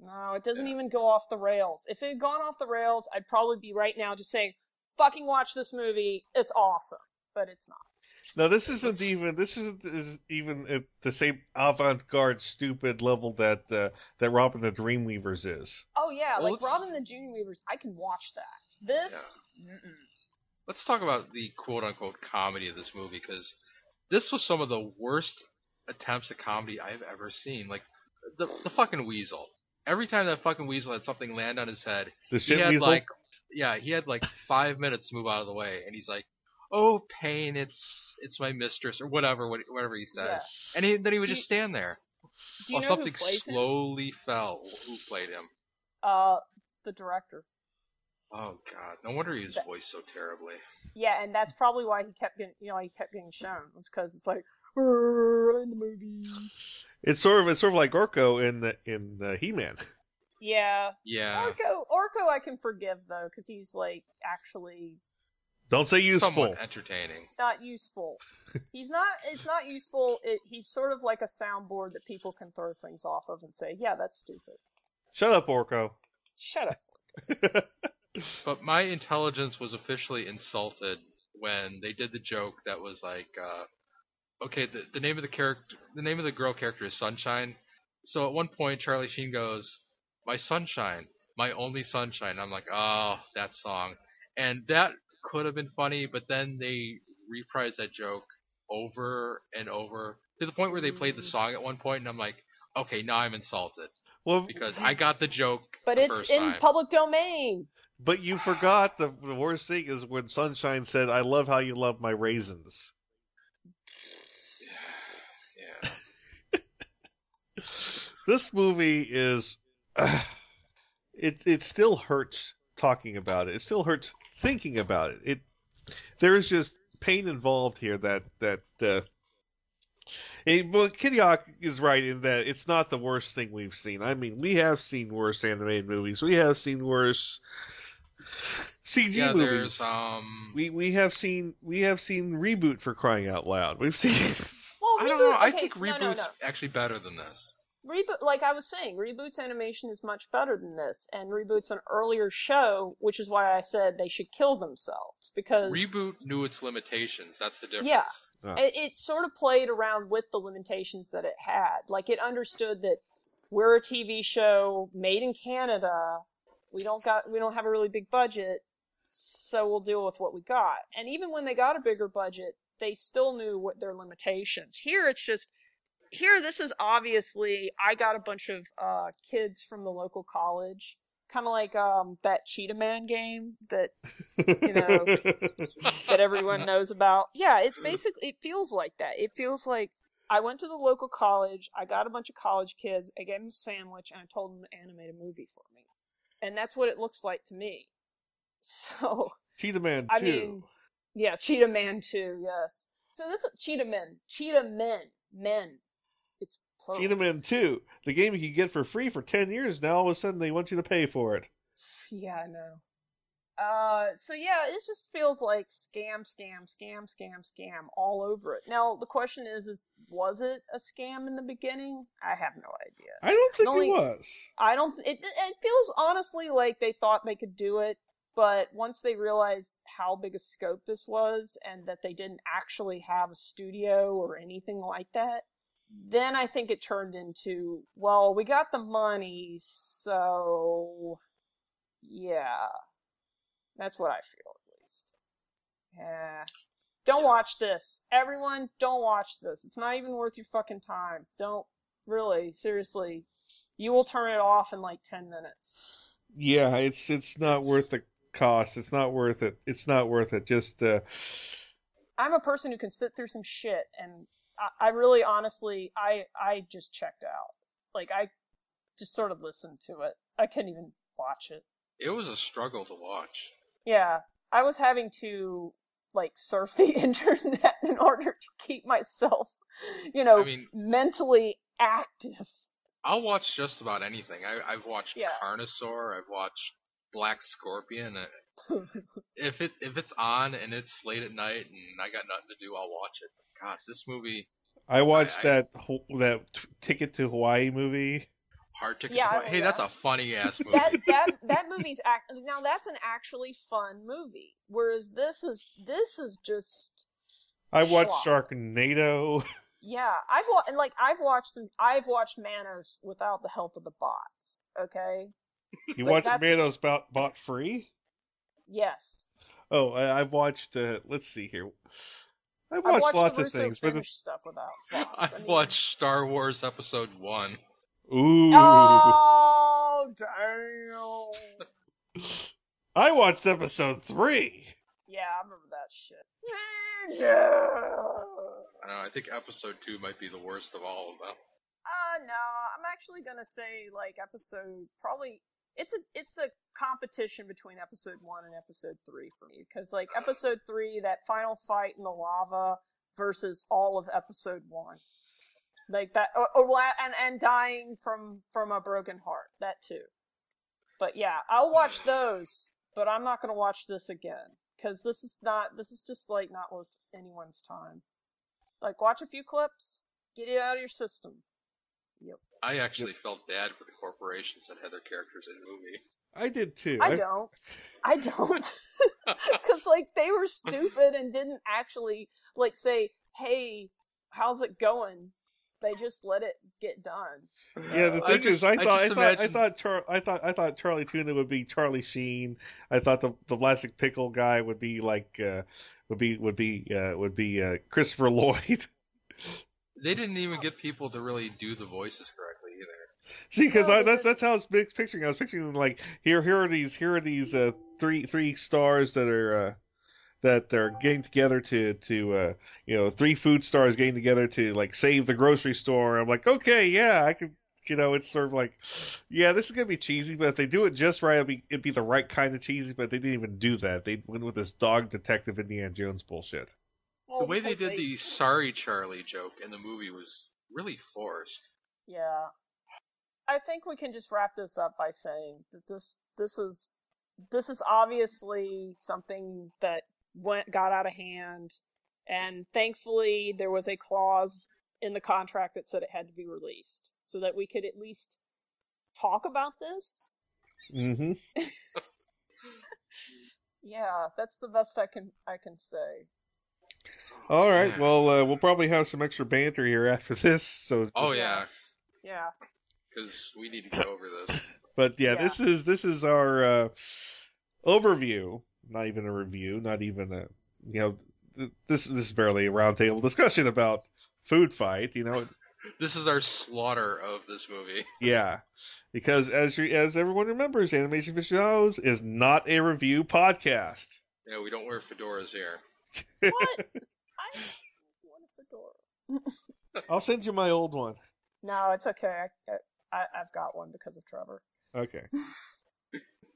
no, it doesn't Yeah. even go off the rails. If it had gone off the rails, I'd probably be right now just saying, "Fucking watch this movie. It's awesome." But it's not. No, this isn't even. This isn't is even at the same avant-garde, stupid level that uh, that Robin the Dreamweavers is. Oh yeah, Well, like let's- Robin the Junior Weavers, I can watch that. This, mm-mm. Let's talk about the quote unquote comedy of this movie because this was some of the worst attempts at comedy I've ever seen. Like the the fucking weasel. Every time that fucking weasel had something land on his head, The he shit had weasel. like yeah, he had like five minutes to move out of the way, and he's like, "Oh, pain, it's it's my mistress," or whatever, whatever he said, Yeah. and he, then he would Do just you- stand there while know something who plays him? slowly fell. Who played him? Uh, the director. Oh God, no wonder he was That- voiced so terribly. Yeah, and that's probably why he kept getting, you know, he kept getting shown. It's because it's like, "Urgh," in the movie. It's sort of it's sort of like Orko in the, in the He-Man. Yeah, Yeah, Orko, Orko, I can forgive though, because he's like actually Don't say useful. somewhat entertaining. not useful. he's not. It's not useful. It, he's sort of like a soundboard that people can throw things off of and say, "Yeah, that's stupid." Shut up, Orko. Shut up. But my intelligence was officially insulted when they did the joke that was like, uh, okay, the, the name of the character, the name of the girl character is Sunshine. So at one point, Charlie Sheen goes, "My sunshine, my only sunshine." I'm like, oh, that song, and that could have been funny, but then they reprised that joke over and over to the point where they played the mm. song at one point, and I'm like, okay, now I'm insulted. Well, because I got the joke. But the it's first in time. public domain. but you forgot the, the worst thing is when Sunshine said, "I love how you love my raisins." This movie is, it it still hurts talking about it. It still hurts thinking about it. It there is just pain involved here that that. Uh, it, well, Kitty Hawk is right in that it's not the worst thing we've seen. I mean, we have seen worse animated movies. We have seen worse CG yeah, movies. um. We we have seen we have seen reboot for crying out loud. We've seen Well, I don't reboot, know. I okay, think no, reboot's no, no. actually better than this. Reboot, like I was saying, Reboot's animation is much better than this, and Reboot's an earlier show, which is why I said they should kill themselves because Reboot knew its limitations. That's the difference. Yeah. Oh. it, it sort of played around with the limitations that it had. Like it understood that we're a TV show made in Canada. We don't got we don't have a really big budget, so we'll deal with what we got. And even when they got a bigger budget, they still knew what their limitations. Here it's just here this is obviously I got a bunch of uh kids from the local college. Kind of like um that Cheetah Man game that you know, that everyone knows about. Yeah, it's basically it feels like that. It feels like I went to the local college, I got a bunch of college kids, I gave them a sandwich, and I told them to animate a movie for me. And that's what it looks like to me. So Cheetah Man I too. mean yeah, Cheetah Man too, yes. So this is Cheetah Men. Cheetah Men. Men. Cheetah Man 2, the game you can get for free for 10 years, now all of a sudden they want you to pay for it. Yeah, I know. Uh, so yeah, it just feels like scam, scam, scam, scam, scam all over it. Now the question is, is was it a scam in the beginning? I have no idea. I don't think only- it was. I don't. It it feels honestly like they thought they could do it, but once they realized how big a scope this was and that they didn't actually have a studio or anything like that, then I think it turned into well, we got the money, so yeah, that's what I feel at least. Yeah. Don't watch this. Everyone, don't watch this. It's not even worth your fucking time. Don't really, seriously. You will turn it off in like 10 minutes. Yeah, it's it's not worth the cost. It's not worth it. It's not worth it. Just uh I'm a person who can sit through some shit and I, I really honestly I I just checked out. Like I just sort of listened to it. I couldn't even watch it. It was a struggle to watch. Yeah. I was having to like surf the internet in order to keep myself, you know, I mean- mentally active. I'll watch just about anything. I, I've watched Yeah. Carnosaur. I've watched Black Scorpion. Uh, If it if it's on and it's late at night and I got nothing to do, I'll watch it. God, this movie I watched I- that Ho- that t- Ticket to Hawaii movie. hard to. Yeah, I- hey, that's a funny ass movie. that that that movie's act now that's an actually fun movie whereas this is this is just I watched Schlock. Sharknado. yeah i've wa- and like i've watched some i've watched manos without the help of the bots okay You But watched that's- Manos bought, bought free? yes Oh, I, I've watched. Uh, let's see here. I've i've watched, watched lots the of things, but the, stuff without bots. I've I mean- watched Star Wars Episode One. ooh, oh damn I watched episode three. yeah i remember that shit no I know. I think Episode Two might be the worst of all of them. Uh no, I'm actually gonna say like episode probably it's a it's a competition between episode one and episode three for me because like episode three that final fight in the lava versus all of episode one. Like that oh, oh, or, or and and dying from from a broken heart that too. But yeah I'll watch those but I'm not gonna watch this again because this is not this is just like not worth anyone's time. Like watch a few clips get it out of your system I actually felt bad for the corporations that had their characters in the movie. I did too. I don't. I don't. Because, like, they were stupid and didn't actually, like, say, hey, how's it going? They just let it get done. Yeah, the I thing just- is, I I thought, I, just thought, I thought, Char- I thought, I thought Charlie Tuna would be Charlie Sheen. I thought the the Vlasic pickle guy would be like, uh, would be would be uh, would be uh, Christopher Lloyd. They didn't even get people to really do the voices correctly either. See, because No, that's that's how I was picturing. I was picturing like here here are these here are these uh, three three stars that are uh, that they're getting together to to uh, you know three food stars getting together to like save the grocery store. I'm like, okay, yeah, I could. You know, it's sort of like, yeah, this is gonna be cheesy, but if they do it just right, it'd be, it'd be the right kind of cheesy. But they didn't even do that. They went with this dog detective Indiana Jones bullshit. Well, The way they because did the "Sorry Charlie" joke in the movie was really forced. Yeah. I think we can just wrap this up by saying that this this is this is obviously something that went got out of hand and thankfully there was a clause in the contract that said it had to be released so that we could at least talk about this. Mm-hmm. Yeah, that's the best I can I can say. All right. Well, uh, we'll probably have some extra banter here after this. So. Oh, yeah. Yes. Yeah. Because we need to get over this. But yeah, Yeah. this is this is our uh, overview. Not even a review. Not even a you know th- this this is barely a roundtable discussion about food fight. You know, This is our slaughter of this movie. yeah, because as you, as everyone remembers, Animation Aficionados is not a review podcast. Yeah, we don't wear fedoras here. What? I want a fedora. I'll send you my old one. No, it's okay. I, I I've got one because of Trevor. Okay.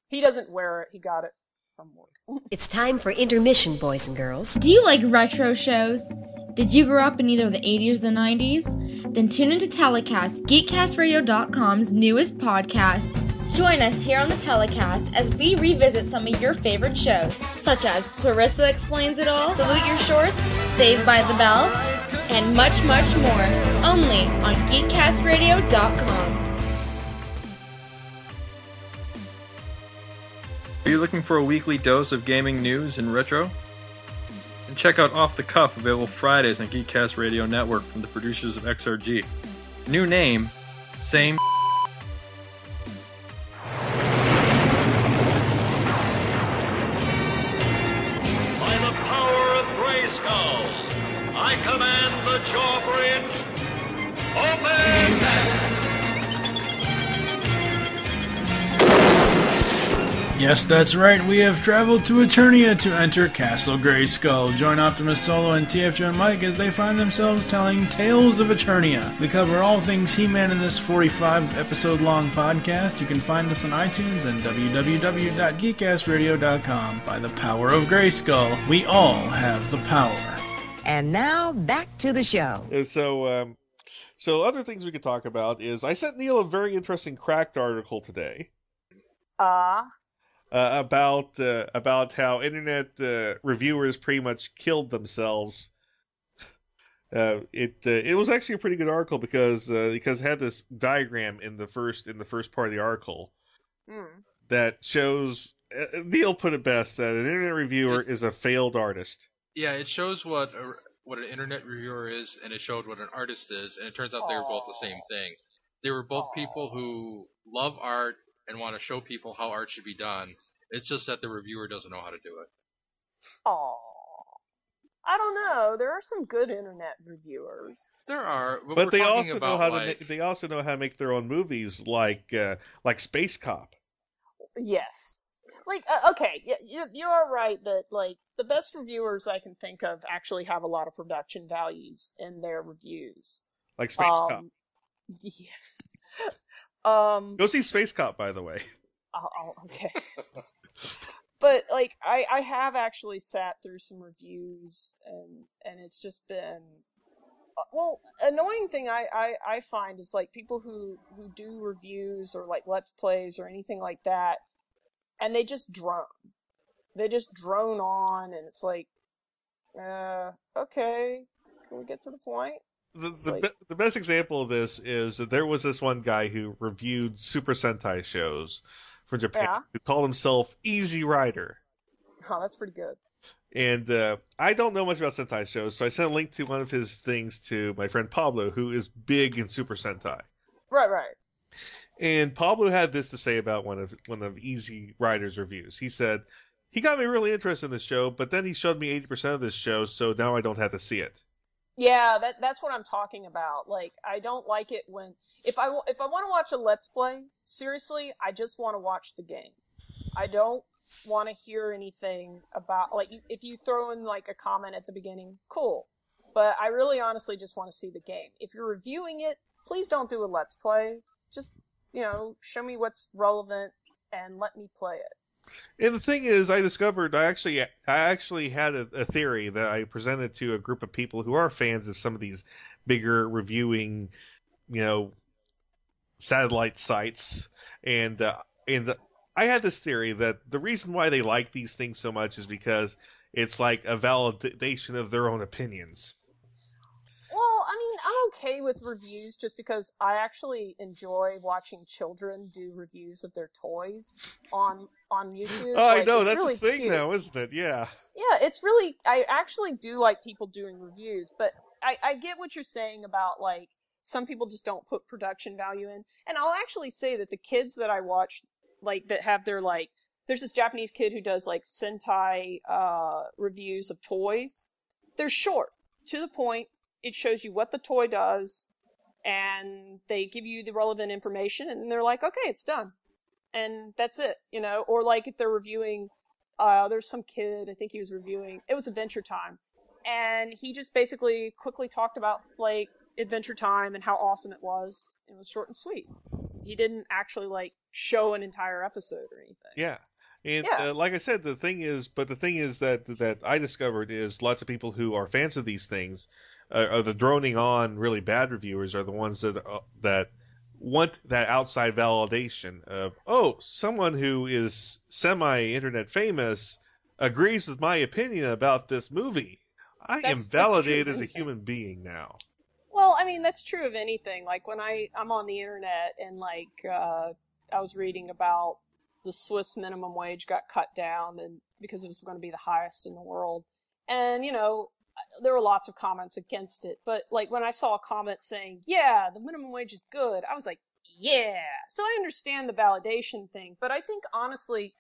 He doesn't wear it. He got it from work. It's time for intermission, boys and girls. Do you like retro shows? Did you grow up in either the 80s or the 90s? Then tune into Telecast, GeekCastRadio.com's newest podcast. Join us here on the Telecast as we revisit some of your favorite shows, such as Clarissa Explains It All, Salute Your Shorts, Saved by the Bell, and much, much more. Only on GeekCastRadio.com. Are you looking for a weekly dose of gaming news and retro? And check out Off the Cuff, available Fridays on Geekcast Radio Network from the producers of XRG. New name, same. By the power of Grayskull, I command the Jawbridge. Open! Yes, that's right. We have traveled to Eternia to enter Castle Grayskull. Join Optimus Solo and TFJ and Mike as they find themselves telling tales of Eternia. We cover all things He-Man in this 45 episode long podcast. You can find us on iTunes and www.geekcastradio.com. By the power of Grayskull, we all have the power. And now back to the show. Uh, So, um, so other things we could talk about is I sent Neil a very interesting cracked article today. Ah, uh, about uh, about how internet uh, reviewers pretty much killed themselves. Uh, it uh, it was actually a pretty good article because uh, because it had this diagram in the first in the first part of the article hmm. that shows uh, Neil put it best that an internet reviewer is a failed artist. Yeah, it shows what a, what an internet reviewer is, and it showed what an artist is, and it turns out they were both the same thing. They were both people who love art and want to show people how art should be done. It's just that the reviewer doesn't know how to do it. Aw. I don't know. There are some good internet reviewers. There are, but, But they talking also know about how to make, they also know how to make their own movies like uh, like Space Cop. Yes. Like, uh, okay, y- you, you are right that, like, the best reviewers I can think of actually have a lot of production values in their reviews. Like Space Cop. Um, Yes. um, Go see Space Cop, by the way. I'll, I'll- okay. but like I, I have actually sat through some reviews and and it's just been uh, well annoying thing I, I i find is like people who who do reviews or like let's plays or anything like that and they just drone. They just drone on and it's like uh okay can we get to the point? The the, Like- be- the best example of this is that there was this one guy who reviewed Super Sentai shows from Japan Yeah. who called himself Easy Rider. oh that's pretty good And uh, I don't know much about Sentai shows, so I sent a link to one of his things to my friend Pablo, who is big in Super Sentai. right right And Pablo had this to say about one of one of Easy Rider's reviews. He said, "He got me really interested in this show, but then he showed me 80% of this show, so now I don't have to see it." Yeah, that that's what I'm talking about. Like, I don't like it when if I if I want to watch a let's play, seriously, I just want to watch the game. I don't want to hear anything about like if you throw in like a comment at the beginning, cool. But I really honestly just want to see the game. If you're reviewing it, please don't do a let's play. Just, you know, show me what's relevant and let me play it. And the thing is, I discovered I actually I actually had a, a theory that I presented to a group of people who are fans of some of these bigger reviewing, you know, satellite sites, and uh, and I had this theory that the reason why they like these things so much is because it's like a validation of their own opinions. Well, I mean, I'm okay with reviews just because I actually enjoy watching children do reviews of their toys on on YouTube. Oh, I know that's really the thing cute. now, isn't it? Yeah. Yeah, it's really. I actually do like people doing reviews, but I, I get what you're saying about like some people just don't put production value in. And I'll actually say that the kids that I watch, like that have their like, there's this Japanese kid who does like Sentai uh, reviews of toys. They're short, to the point. It shows you what the toy does, and they give you the relevant information, and they're like, okay, it's done, and that's it, you know. Or like if they're reviewing uh, there's some kid, I think he was reviewing, it was Adventure Time. And he just basically quickly talked about, like, Adventure Time and how awesome it was. It was short and sweet. He didn't actually, like, show an entire episode or anything. Yeah. And Yeah. uh, like I said, the thing is, but the thing is that that I discovered is lots of people who are fans of these things, uh, are the droning on really bad reviewers are the ones that uh, that want that outside validation of oh someone who is semi internet famous agrees with my opinion about this movie. I am That's- that's validated as a human being now. Well, I mean, that's true of anything. Like, when I, I'm on the internet and, like, uh, I was reading about the Swiss minimum wage got cut down and because it was going to be the highest in the world. And, you know, there were lots of comments against it. But, like, when I saw a comment saying, yeah, the minimum wage is good, I was like, yeah. So I understand the validation thing. But I think, honestly,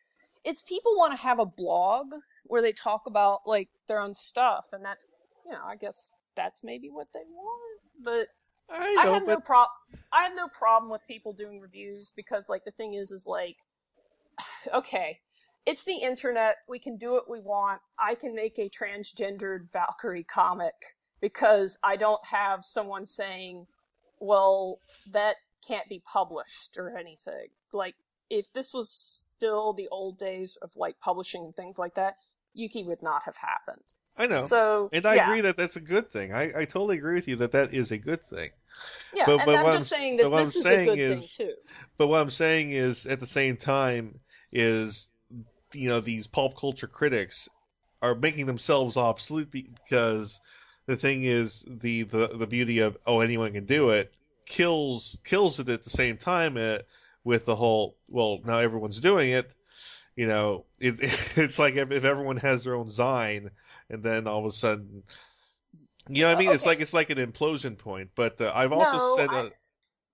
it's people want to have a blog where they talk about, like, their own stuff. And that's, you know, I guess that's maybe what they want. But I I have no but prob I have no problem with people doing reviews because like the thing is is like okay, it's the internet. We can do what we want. I can make a transgendered Valkyrie comic because I don't have someone saying, "Well, that can't be published" or anything. Like if this was still the old days of like publishing and things like that, Yuki would not have happened. I know. So and I yeah. agree that that's a good thing. I, I totally agree with you that that is a good thing. Yeah, But- and but I'm just I'm- saying that what I'm this is a good is- thing too. But what I'm saying is, at the same time, is you know these pulp culture critics are making themselves obsolete because the thing is the the, the beauty of oh anyone can do it kills kills it at the same time it, with the whole well now everyone's doing it. You know, it, it's like if, if everyone has their own Zine, and then all of a sudden, you know what I mean? It's like it's like an implosion point. But uh, I've also No, said, I- uh,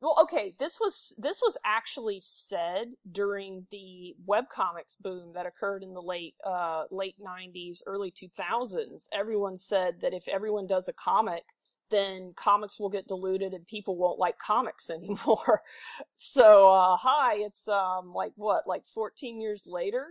Well, okay, this was this was actually said during the webcomics boom that occurred in the late uh, late '90s, early 2000s. Everyone said that if everyone does a comic, then comics will get diluted and people won't like comics anymore. so, uh, hi, it's um like what, like 14 years later,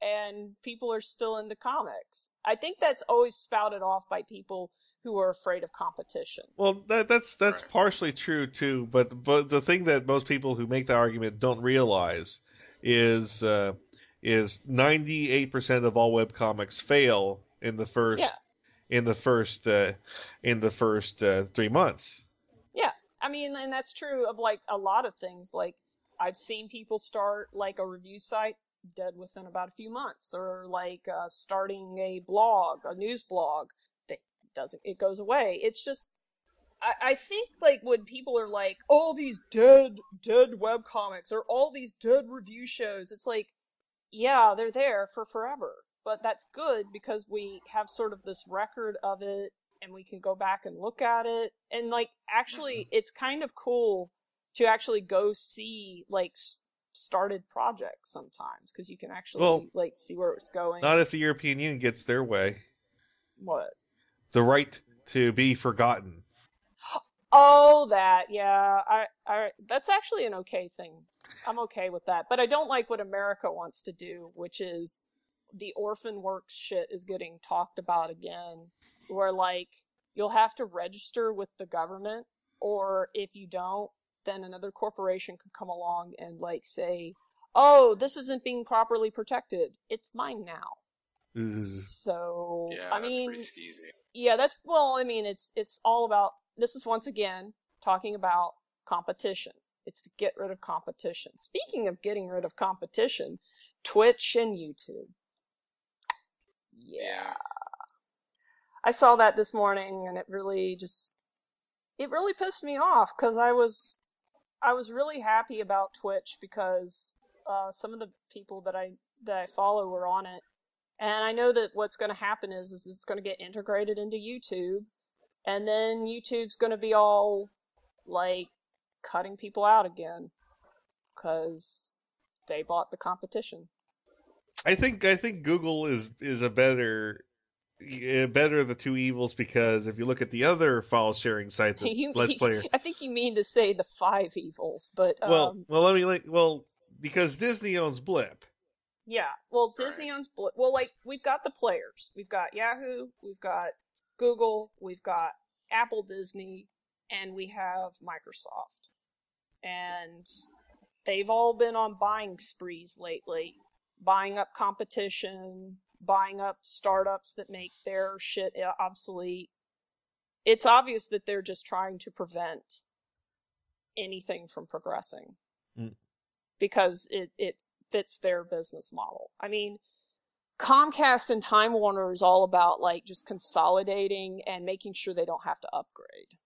and people are still into comics. I think that's always spouted off by people who are afraid of competition. Well, that, that's that's partially true too, but but the thing that most people who make that argument don't realize is uh, is ninety eight percent of all web comics fail in the first Yeah. in the first uh, in the first uh, three months. Yeah, I mean, and that's true of like a lot of things. Like I've seen people start like a review site dead within about a few months, or like uh, starting a blog, a news blog that doesn't it goes away. It's just I, I think like when people are like, all these dead dead web comics or all these dead review shows, it's like, yeah, they're there for forever. But that's good because we have sort of this record of it and we can go back and look at it. And like actually mm-hmm. it's kind of cool to actually go see like started projects sometimes because you can actually Well, like see where it's going. Not if the European Union gets their way. what? The right to be forgotten. Oh, that yeah. I, I that's actually an okay thing. I'm okay with that, but I don't like what America wants to do, which is the orphan works shit is getting talked about again, where like you'll have to register with the government, or if you don't, then another corporation could come along and like say, "Oh, this isn't being properly protected. It's mine now." Ugh. So Yeah, I that's mean, pretty skeezy. yeah, that's well. I mean, it's it's all about. This is once again talking about competition. It's to get rid of competition. Speaking of getting rid of competition, Twitch and YouTube. Yeah. I saw that this morning and it really just it really pissed me off cuz I was I was really happy about Twitch because uh, some of the people that I that I follow were on it and I know that what's going to happen is, is it's going to get integrated into YouTube, and then YouTube's going to be all like cutting people out again because they bought the competition. I think I think Google is is a better eh, better of the two evils because if you look at the other file sharing site that You- Let's Player I think you mean to say the five evils, but um, well well let me like well because Disney owns Blip. Yeah. Well, Disney owns Bl- well, like we've got the players. We've got Yahoo, we've got Google, we've got Apple Disney, and we have Microsoft. And they've all been on buying sprees lately, buying up competition, buying up startups that make their shit obsolete. It's obvious that they're just trying to prevent anything from progressing Mm. because it, it fits their business model. I mean, Comcast and Time Warner is all about like just consolidating and making sure they don't have to upgrade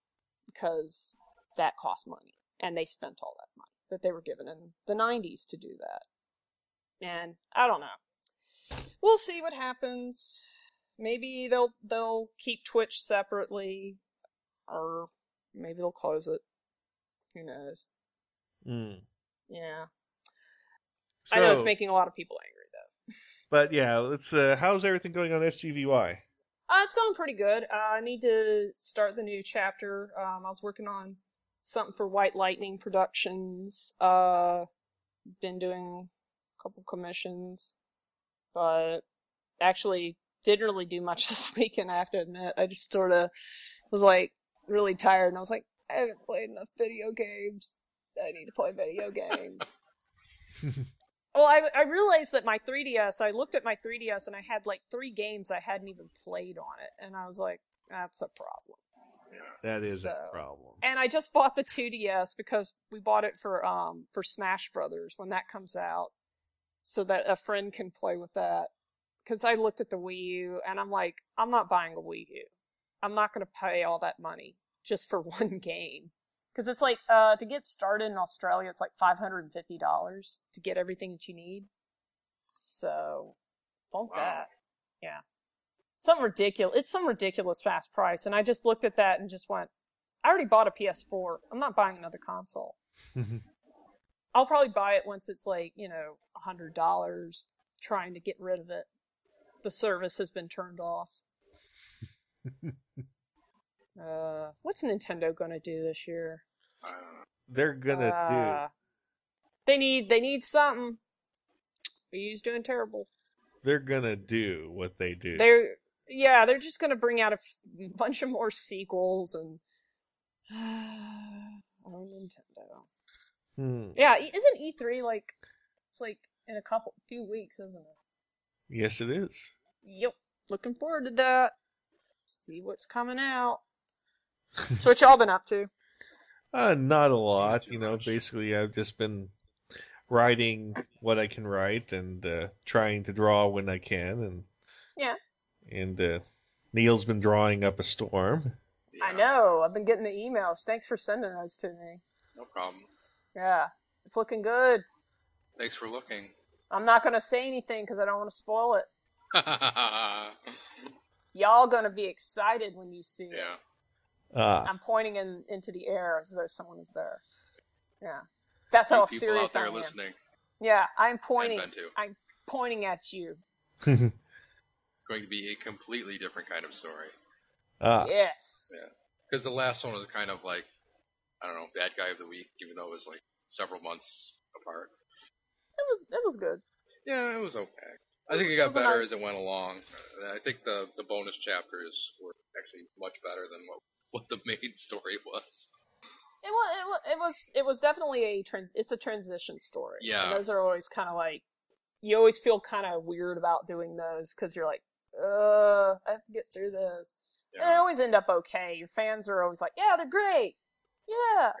because that costs money and they spent all that money that they were given in the 90s to do that. And I don't know. We'll see what happens. Maybe they'll they'll keep Twitch separately or maybe they'll close it. Who knows? Mm. Yeah. I know it's making a lot of people angry though. But yeah, let's. Uh, how's everything going on SGVY? Uh, it's going pretty good. Uh, I need to start the new chapter. Um, I was working on something for White Lightning Productions. Uh, been doing a couple commissions, but actually didn't really do much this weekend. I have to admit, I just sort of was like really tired, and I was like, I haven't played enough video games. I need to play video games. Well, I, I realized that my 3DS, I looked at my 3DS and I had like three games I hadn't even played on it. And I was like, that's a problem. That is So- a problem. And I just bought the 2DS because we bought it for, um, for Smash Brothers when that comes out. So that a friend can play with that. Cause I looked at the Wii U and I'm like, I'm not buying a Wii U. I'm not going to pay all that money just for one game. Because it's like, uh, to get started in Australia, it's like $550 to get everything that you need. So, funk Wow. that. Yeah. Some ridiculous, it's some ridiculous fast price. And I just looked at that and just went, I already bought a PS4. I'm not buying another console. I'll probably buy it once it's like, you know, $100, trying to get rid of it. The service has been turned off. Uh, what's Nintendo gonna do this year? They're gonna Uh, They need they need something. Wii U's doing terrible. They're gonna do what they do. They're yeah, they're just gonna bring out a f- bunch of more sequels and oh Nintendo. Hmm. Yeah, isn't E three like it's like in a couple few weeks, isn't it? Yes, it is. Yep. Looking forward to that. See what's coming out. So what y'all been up to? Uh, not a lot. You know, basically, I've just been writing what I can write and uh, trying to draw when I can, and Yeah. and uh, Neil's been drawing up a storm. I know. I've been getting the emails. Thanks for sending those to me. No problem. Yeah. It's looking good. Thanks for looking. I'm not going to say anything because I don't want to spoil it. Y'all going to be excited when you see it. Ah, I'm pointing in into the air as though someone is there. Yeah. That's how serious out I am. listening. Yeah, I'm pointing. I'm pointing at you. It's going to be a completely different kind of story. Ah, Yes. Yeah. Because the last one was kind of like, I don't know, bad guy of the week, even though it was like several months apart. It was it was good. Yeah, it was okay. I think it It got was a better nice- as it went along. Uh, I think the the bonus chapters were actually much better than what what the main story was. It was it was it was, definitely a trans. It's a transition story. Yeah. And those are always kind of like you always feel kind of weird about doing those because you're like, uh, I have to get through this. And they always end up okay. Your fans are always like, yeah, they're great. Yeah.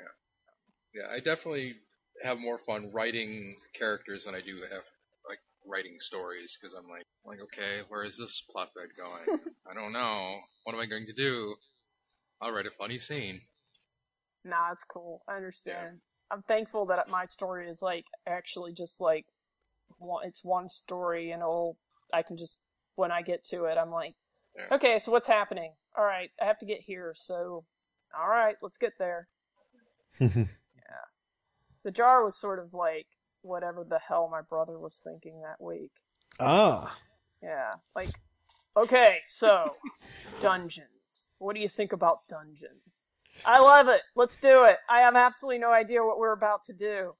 yeah, I definitely have more fun writing characters than I do have like writing stories because I'm like, like okay, where is this plot thread going? I don't know. What am I going to do? I'll write a funny scene. Nah, it's cool. I understand. I'm thankful that my story is like actually just like one, it's one story and all I can just when I get to it I'm like Yeah. okay, so what's happening? All right, I have to get here. So all right, let's get there. Yeah, the jar was sort of like whatever the hell my brother was thinking that week. ah. Yeah, like okay, so dungeons. What do you think about dungeons? I love it. Let's do it. I have absolutely no idea what we're about to do.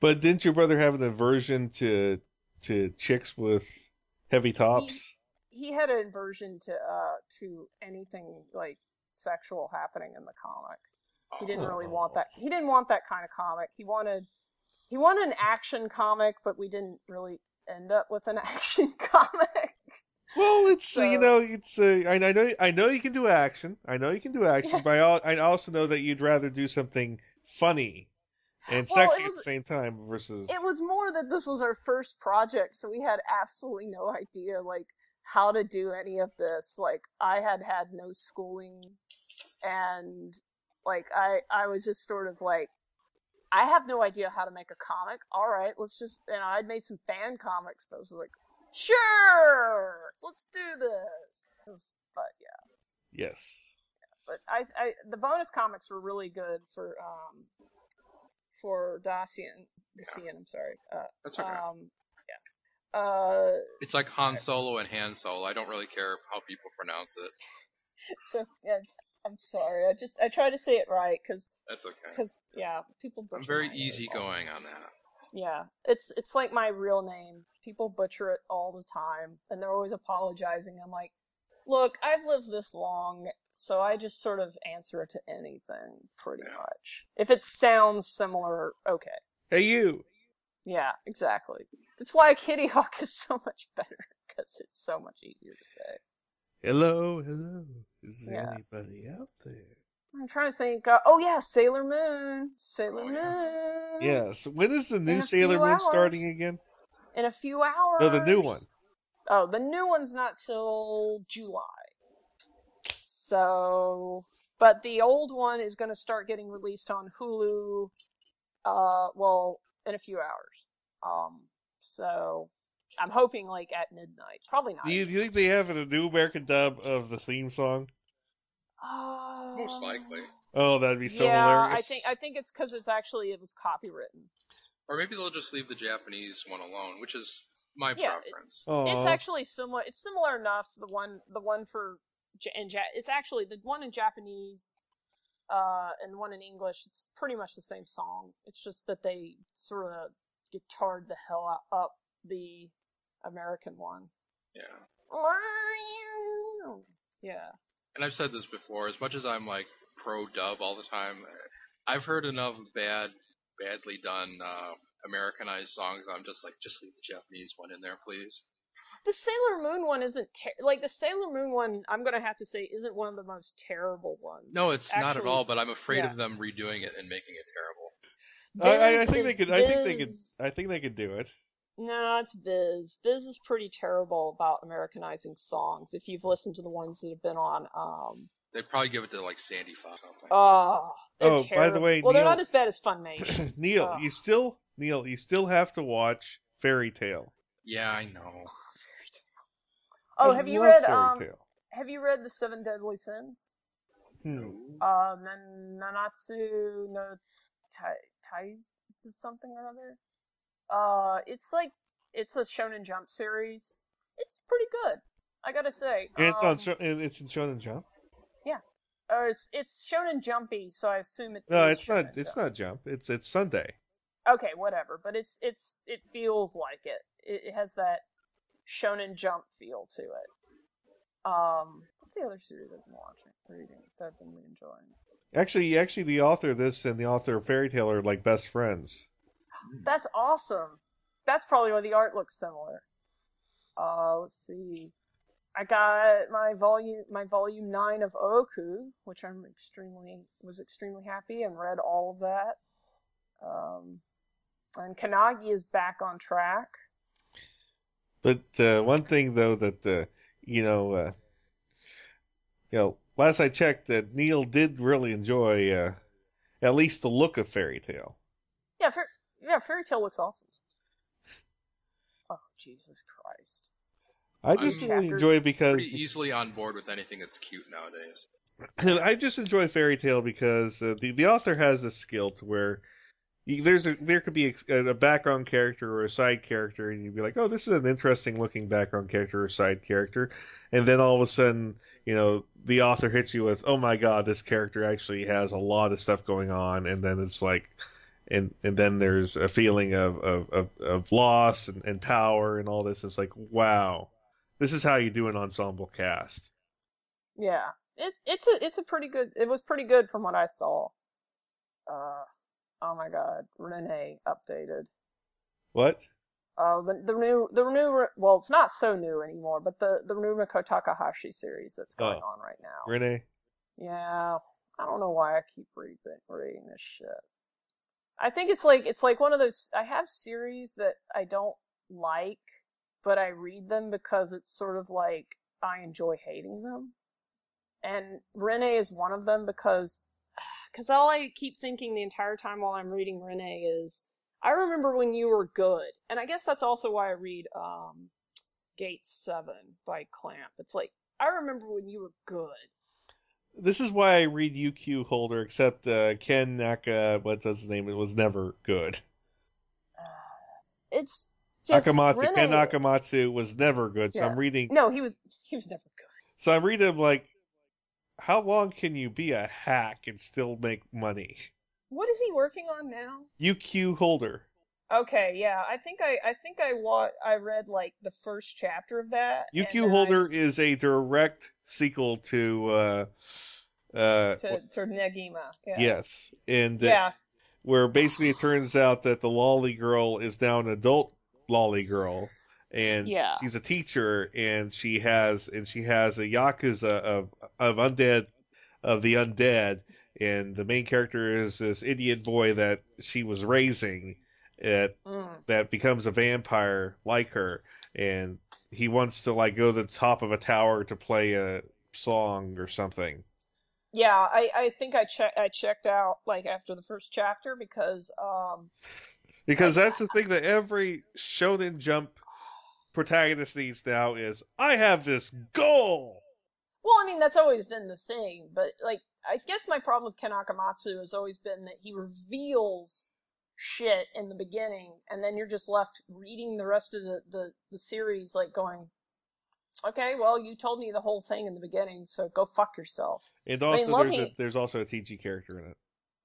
But didn't your brother have an aversion to to chicks with heavy tops? He had an aversion to uh to anything like sexual happening in the comic. He didn't really want that. He didn't want that kind of comic. He wanted he wanted an action comic, but we didn't really end up with an action comic. Well, it's uh, you know, it's uh, I, I know I know you can do action. I know you can do action, but I, I also know that you'd rather do something funny and Well, sexy at the same time versus It was more that this was our first project, so we had absolutely no idea like how to do any of this. Like I had had no schooling, and like I I was just sort of like I have no idea how to make a comic. All right, let's just and I'd made some fan comics, but I was like, sure, let's do this. But yeah yes. but I, I the bonus comics were really good for um for Dasien Dasien, I'm sorry. Uh, That's okay. um yeah. Uh It's like Han Solo and Han Solo. I don't really care how people pronounce it. so yeah, I'm sorry. I just I try to say it right cuz That's okay. cuz yeah, people butcher I'm very my name. easygoing on that. Yeah. It's it's like my real name. People butcher it all the time and they're always apologizing. I'm like, "Look, I've lived this long, so I just sort of answer to anything pretty Yeah. much. If it sounds similar, okay. Hey you. Yeah, exactly. That's why Kitty Hawk is so much better because it's so much easier to say. Hello, hello. Is there Yeah. anybody out there? I'm trying to think. Uh, oh yeah, Sailor Moon. Sailor Oh, Moon. Yes. When is the new Sailor few Moon starting again? In a few hours. No, the new one. Oh, the new one's not till July. So, but the old one is going to start getting released on Hulu. Uh, well, in a few hours. Um, so I'm hoping like at midnight. Probably not. Do you, do you think they have a new American dub of the theme song? Uh, Most likely. Oh, that'd be so yeah, hilarious. I think I think it's because it's actually it was copywritten. Or maybe they'll just leave the Japanese one alone, which is my Yeah, it- preference. It's actually similar. It's similar enough. To the one, the one for Ja- in ja- it's actually the one in Japanese, uh, and one in English. It's pretty much the same song. It's just that they sort of guitared the hell out, up the American one. Yeah. Yeah. And I've said this before, as much as I'm like pro dub all the time, I've heard enough bad, badly done uh, Americanized songs. I'm just like, just leave the Japanese one in there, please. The Sailor Moon one isn't ter- like the Sailor Moon one. I'm gonna have to say isn't one of the most terrible ones. No, it's, not at all. But I'm afraid yeah. of them redoing it and making it terrible. I, I, I Viz think they could. I think they could. I think they could do it. No, it's Viz. Viz is pretty terrible about Americanizing songs. If you've listened to the ones that have been on, um, They'd probably give it to like Sandy Fox. or something. oh, they're Oh, by the way, well, they're not as bad as Funimation. Neil, Ugh. you still Neil, you still have to watch Fairy Tail. yeah, I know. Fairy Tail. Oh, I have you love read Fairy um? Tale. Have you read the Seven Deadly Sins? Hmm. Uh, Nanatsu no Tai Tai is something or other. Uh, it's like it's a Shonen Jump series. It's pretty good. I gotta say. And it's um, on. Sho- and It's in Shonen Jump. Yeah. Or it's it's Shonen Jumpy, so I assume it. No, it's not. Shonen It's Jump. not Jump. It's it's Sunday. Okay, whatever. But it's it's it feels like it. It, it has that Shonen Jump feel to it. Um, what's the other series I've been watching, reading that I've been enjoying? Actually, actually, the author of this and the author of Fairy Tail are like best friends. That's awesome. That's probably why the art looks similar. Uh, let's see. I got my volume my volume nine of Oku, which I'm extremely was extremely happy and read all of that. Um, and Kanagi is back on track. But uh, one thing though that uh, you know, uh, you know, last I checked, that Neil did really enjoy uh, at least the look of Fairy Tail. Yeah, Fair, yeah, Fairy Tail looks awesome. Oh Jesus Christ! I just I'm really enjoy it because Pretty easily on board with anything that's cute nowadays. I just enjoy Fairy Tail because uh, the the author has a skill to where there's a there could be a, a background character or a side character, and you'd be like, oh, this is an interesting looking background character or side character, and then all of a sudden, you know, the author hits you with, oh my god, this character actually has a lot of stuff going on, and then it's like. And and then there's a feeling of of, of, of loss and, and power and all this. It's like wow, this is how you do an ensemble cast. Yeah, it it's a it's a pretty good. It was pretty good from what I saw. Uh, oh my God, Rin-ne updated. What? Uh, the the new the new well, it's not so new anymore, but the the new Miko Takahashi series that's going Oh. on right now. Rin-ne? Yeah, I don't know why I keep reading reading this shit. I think it's like it's like one of those. I have series that I don't like, but I read them because it's sort of like I enjoy hating them. And Rin-ne is one of them because because all I keep thinking the entire time while I'm reading Rin-ne is I remember when you were good, and I guess that's also why I read um, Gate Seven by Clamp. It's like I remember when you were good. This is why I read UQ Holder, except uh, Ken Naka, what's his name? It was never good. It's just Akamatsu, Ken Akamatsu was never good. So Yeah. I'm reading. No, he was he was never good. So I read him like, how long can you be a hack and still make money? What is he working on now? UQ Holder. Okay, yeah, I think I I think I wa- I read like the first chapter of that. UQ Holder just- is a direct sequel to. Uh, uh, to to Negima. Yeah. Yes, and uh, Yeah. where basically it turns out that the lolly girl is now an adult lolly girl, and Yeah. she's a teacher, and she has and she has a yakuza of of undead of the undead, and the main character is this idiot boy that she was raising, that Mm. that becomes a vampire like her, and he wants to like go to the top of a tower to play a song or something. Yeah, I, I think I checked I checked out like after the first chapter because um Because that's the thing that every Shonen Jump protagonist needs now is I have this goal. well I mean that's always been the thing, but like I guess my problem with Ken Akamatsu has always been that he reveals shit in the beginning and then you're just left reading the rest of the, the, the series like going Okay, well you told me the whole thing in the beginning, so go fuck yourself. And I mean, also there's a, there's also a TG character in it.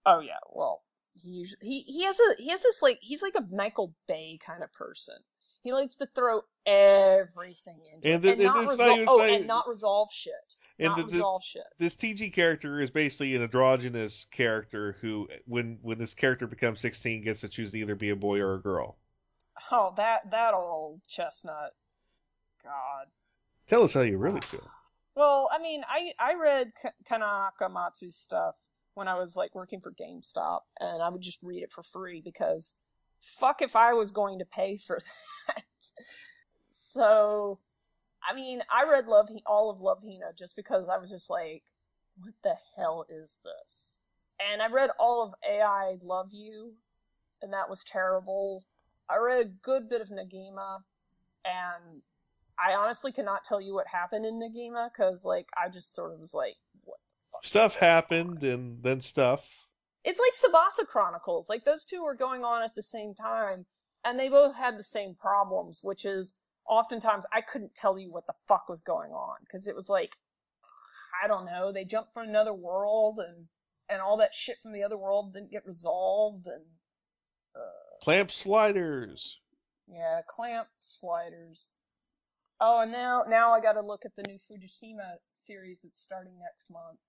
Oh yeah, well, he usually, he he has a he has this like he's like a Michael Bay kind of person. He likes to throw everything into And it and, and not it's not oh, and not resolve shit. And the- the- shit. This TG character is basically an androgynous character who when when this character becomes 16 gets to choose to either be a boy or a girl. Oh, that that old chestnut. God. Tell us how you really ah. feel. Well, I mean, I I read K- Kanakamatsu's stuff when I was like working for GameStop, and I would just read it for free because fuck if I was going to pay for that. so, I mean, I read Love all of Love Hina just because I was just like, what the hell is this? And I read all of AI Love You, and that was terrible. I read a good bit of Negima, and I honestly cannot tell you what happened in Negima because, like, I just sort of was like, what? Stuff happened and then stuff. It's like Tsubasa Chronicles. Like, those two were going on at the same time, and they both had the same problems, which is oftentimes I couldn't tell you what the fuck was going on because it was like, I don't know. They jumped from another world, and and all that shit from the other world didn't get resolved, and Clamp sliders. yeah, clamp sliders. Oh, and now now I got to look at the new Fujishima series that's starting next month.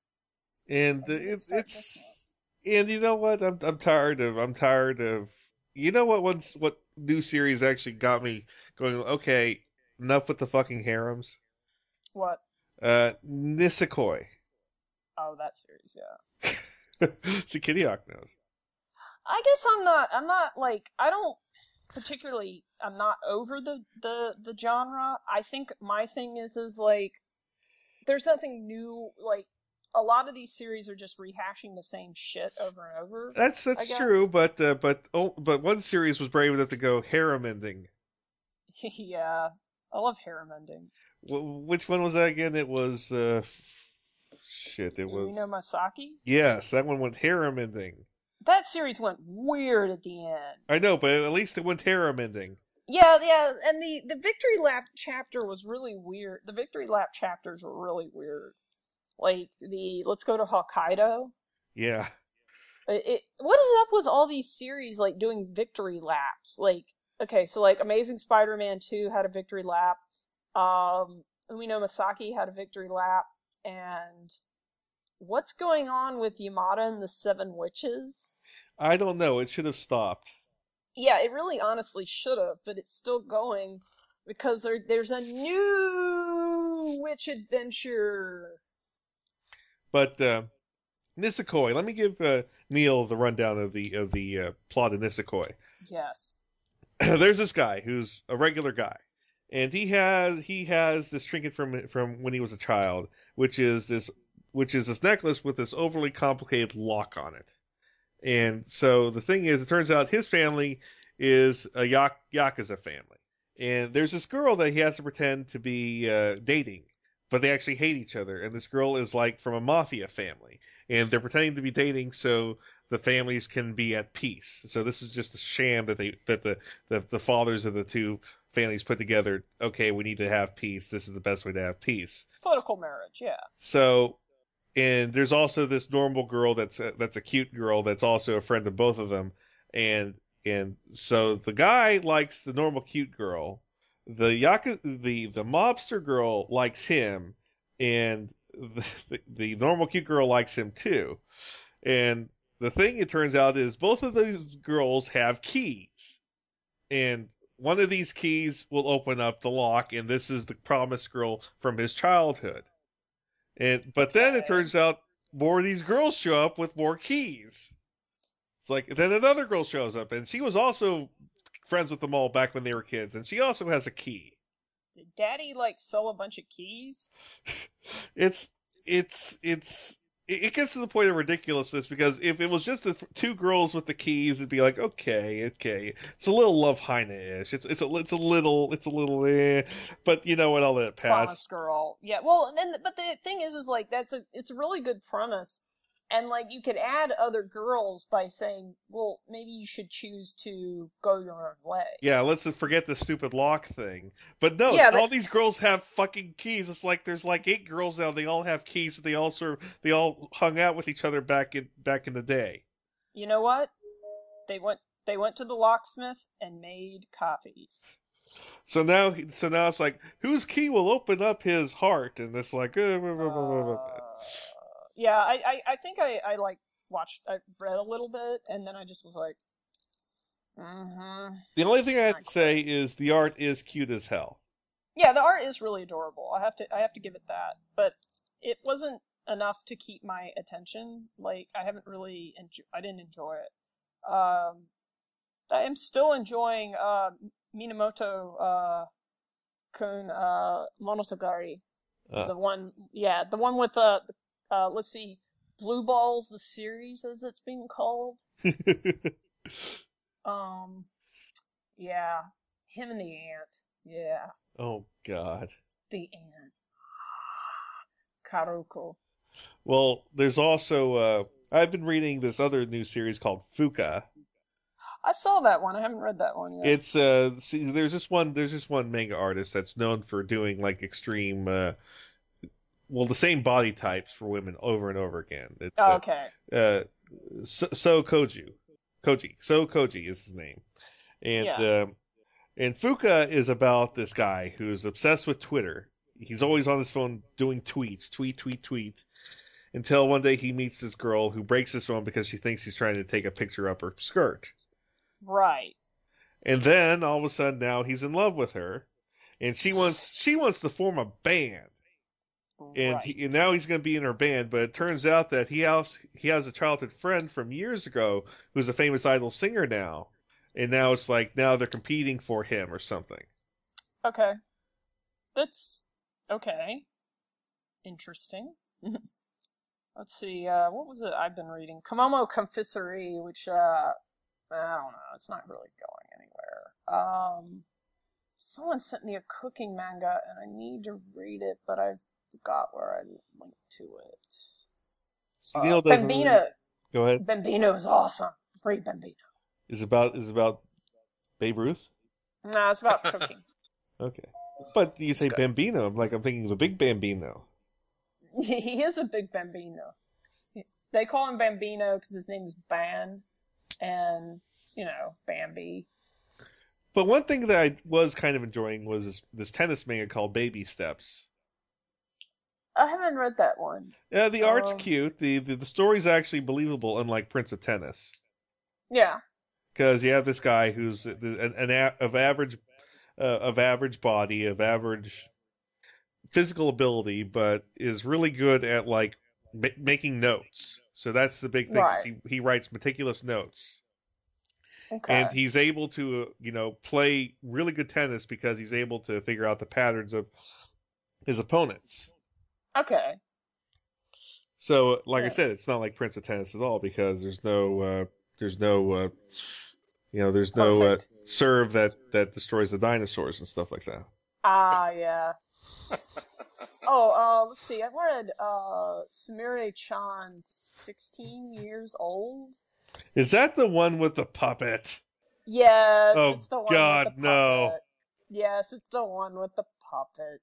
And uh, it's it's and you know what? I'm I'm tired of I'm tired of you know what once what new series actually got me going. Okay, enough with the fucking harems. What? Uh, Nisekoi. Oh, that series, yeah. See, Kitty Hawk knows. I guess I'm not. I'm not like I don't particularly. I'm not over the the the genre. I think my thing is is like there's nothing new. Like a lot of these series are just rehashing the same shit over and over. That's that's true, but uh, but oh, but one series was brave enough to go harem ending. yeah, I love harem ending. Wh- Which one was that again? It was uh, shit. It was You know Masaki. yes, that one went harem ending. That series went weird at the end. I know, but at least it went harem ending. Yeah, yeah, and the the victory lap chapter was really weird. The victory lap chapters were really weird. Like the let's go to Hokkaido. Yeah. It, it, what is up with all these series like doing victory laps? Like, okay, so like Amazing Spider-Man two had a victory lap. Um, Umino Masaki had a victory lap, and what's going on with Yamada and the Seven Witches? I don't know. It should have stopped. Yeah, it really honestly should have, but it's still going because there there's a new witch adventure. But uh, Nisekoi, let me give uh, Neil the rundown of the of the uh, plot of Nisekoi. Yes. There's this guy who's a regular guy, and he has he has this trinket from from when he was a child, which is this which is this necklace with this overly complicated lock on it. And so the thing is, it turns out his family is a yak- yakuza family, and there's this girl that he has to pretend to be uh, dating, but they actually hate each other. And this girl is like from a mafia family, and they're pretending to be dating so the families can be at peace. So this is just a sham that they that the the, the fathers of the two families put together. Okay, we need to have peace. This is the best way to have peace. Political marriage, yeah. So, and there's also this normal girl that's a, that's a cute girl that's also a friend of both of them, and and so the guy likes the normal cute girl, the yaku the the mobster girl likes him, and the, the, the normal cute girl likes him too, and the thing it turns out is both of these girls have keys, and one of these keys will open up the lock, and this is the promised girl from his childhood. And but then it turns out more of these girls show up with more keys. It's like then another girl shows up, and she was also friends with them all back when they were kids, and she also has a key. Did Daddy like sell a bunch of keys? It's it's it's it it gets to the point of ridiculousness because if it was just the two girls with the keys, it'd be like okay, okay, it's a little Love Hina-ish. It's it's a it's a little it's a little eh, but you know what? I'll let it pass. Promise girl. Yeah. Well, and then, but the thing is, is like that's a it's a really good premise, and like you could add other girls by saying, well, maybe you should choose to go your own way. Yeah, let's forget the stupid lock thing. But no, Yeah, but- all these girls have fucking keys. It's like there's like eight girls now. They all have keys. They all sort of, they all hung out with each other back in back in the day. You know what? They went they went to the locksmith and made copies. So now, so now it's like whose key will open up his heart? And it's like, uh, blah, blah, blah, blah, blah. Yeah, I I, I think I I like watched I read a little bit and then I just was like, mm-hmm. the only thing I have to say is the art is cute as hell. Yeah, the art is really adorable. I have to I have to give it that. But it wasn't enough to keep my attention. Like I haven't really enjo- I didn't enjoy it. Um I am still enjoying uh Minamoto uh kun uh Monogatari. Uh. The one yeah, the one with uh, the uh let's see Blue Balls the series as it's being called. Um yeah, him and the ant. Yeah. oh God. The ant. Karuko. Well, there's also uh, I've been reading this other new series called Fuka. I saw that one. I haven't read that one yet. It's uh see there's this one there's this one manga artist that's known for doing like extreme uh well, the same body types for women over and over again. It's, Oh, okay. uh, so, so Koju, Koji, so Koji is his name, and Yeah. um, and Fuka is about this guy who's obsessed with Twitter. He's always on his phone doing tweets, tweet, tweet, tweet, until one day he meets this girl who breaks his phone because she thinks he's trying to take a picture up her skirt. Right. And then all of a sudden now he's in love with her, and she wants she wants to form a band. And, right. he, and now he's going to be in her band, but it turns out that he has he has a childhood friend from years ago who's a famous idol singer now, and now it's like now they're competing for him or something. Okay. That's okay. Interesting. Let's see, uh, what was it I've been reading? Komomo Confiserie, which, uh, I don't know, it's not really going anywhere. Um, someone sent me a cooking manga and I need to read it, but I forgot where I linked to it. Neil Uh, doesn't. Bambino. Go ahead. Bambino is awesome. Read Bambino. Is about is about Babe Ruth. No, it's about cooking. Okay, but you say. Bambino. I'm like I'm thinking of the big Bambino. he is a big Bambino. They call him Bambino because his name is Ban, and you know Bambi. But one thing that I was kind of enjoying was this, this tennis manga called Baby Steps. I haven't read that one. Yeah, the art's Um, cute. The, the the story's actually believable, unlike Prince of Tennis, Yeah, because you have this guy who's an, an a, of average uh, of average body, of average physical ability, but is really good at like ma- making notes. So that's the big thing. Right. He he writes meticulous notes, okay. and he's able to you know play really good tennis because he's able to figure out the patterns of his opponents. Okay. So, like I said, it's not like Prince of Tennis at all because there's no, uh, there's no, uh, you know, there's no uh, serve that that destroys the dinosaurs and stuff like that. Ah, yeah. oh, uh, let's see. I've read uh, Samire Chan, sixteen years old. Is that the one with the puppet? Yes, Oh, it's the one God, with the no. puppet. Yes, it's the one with the puppet.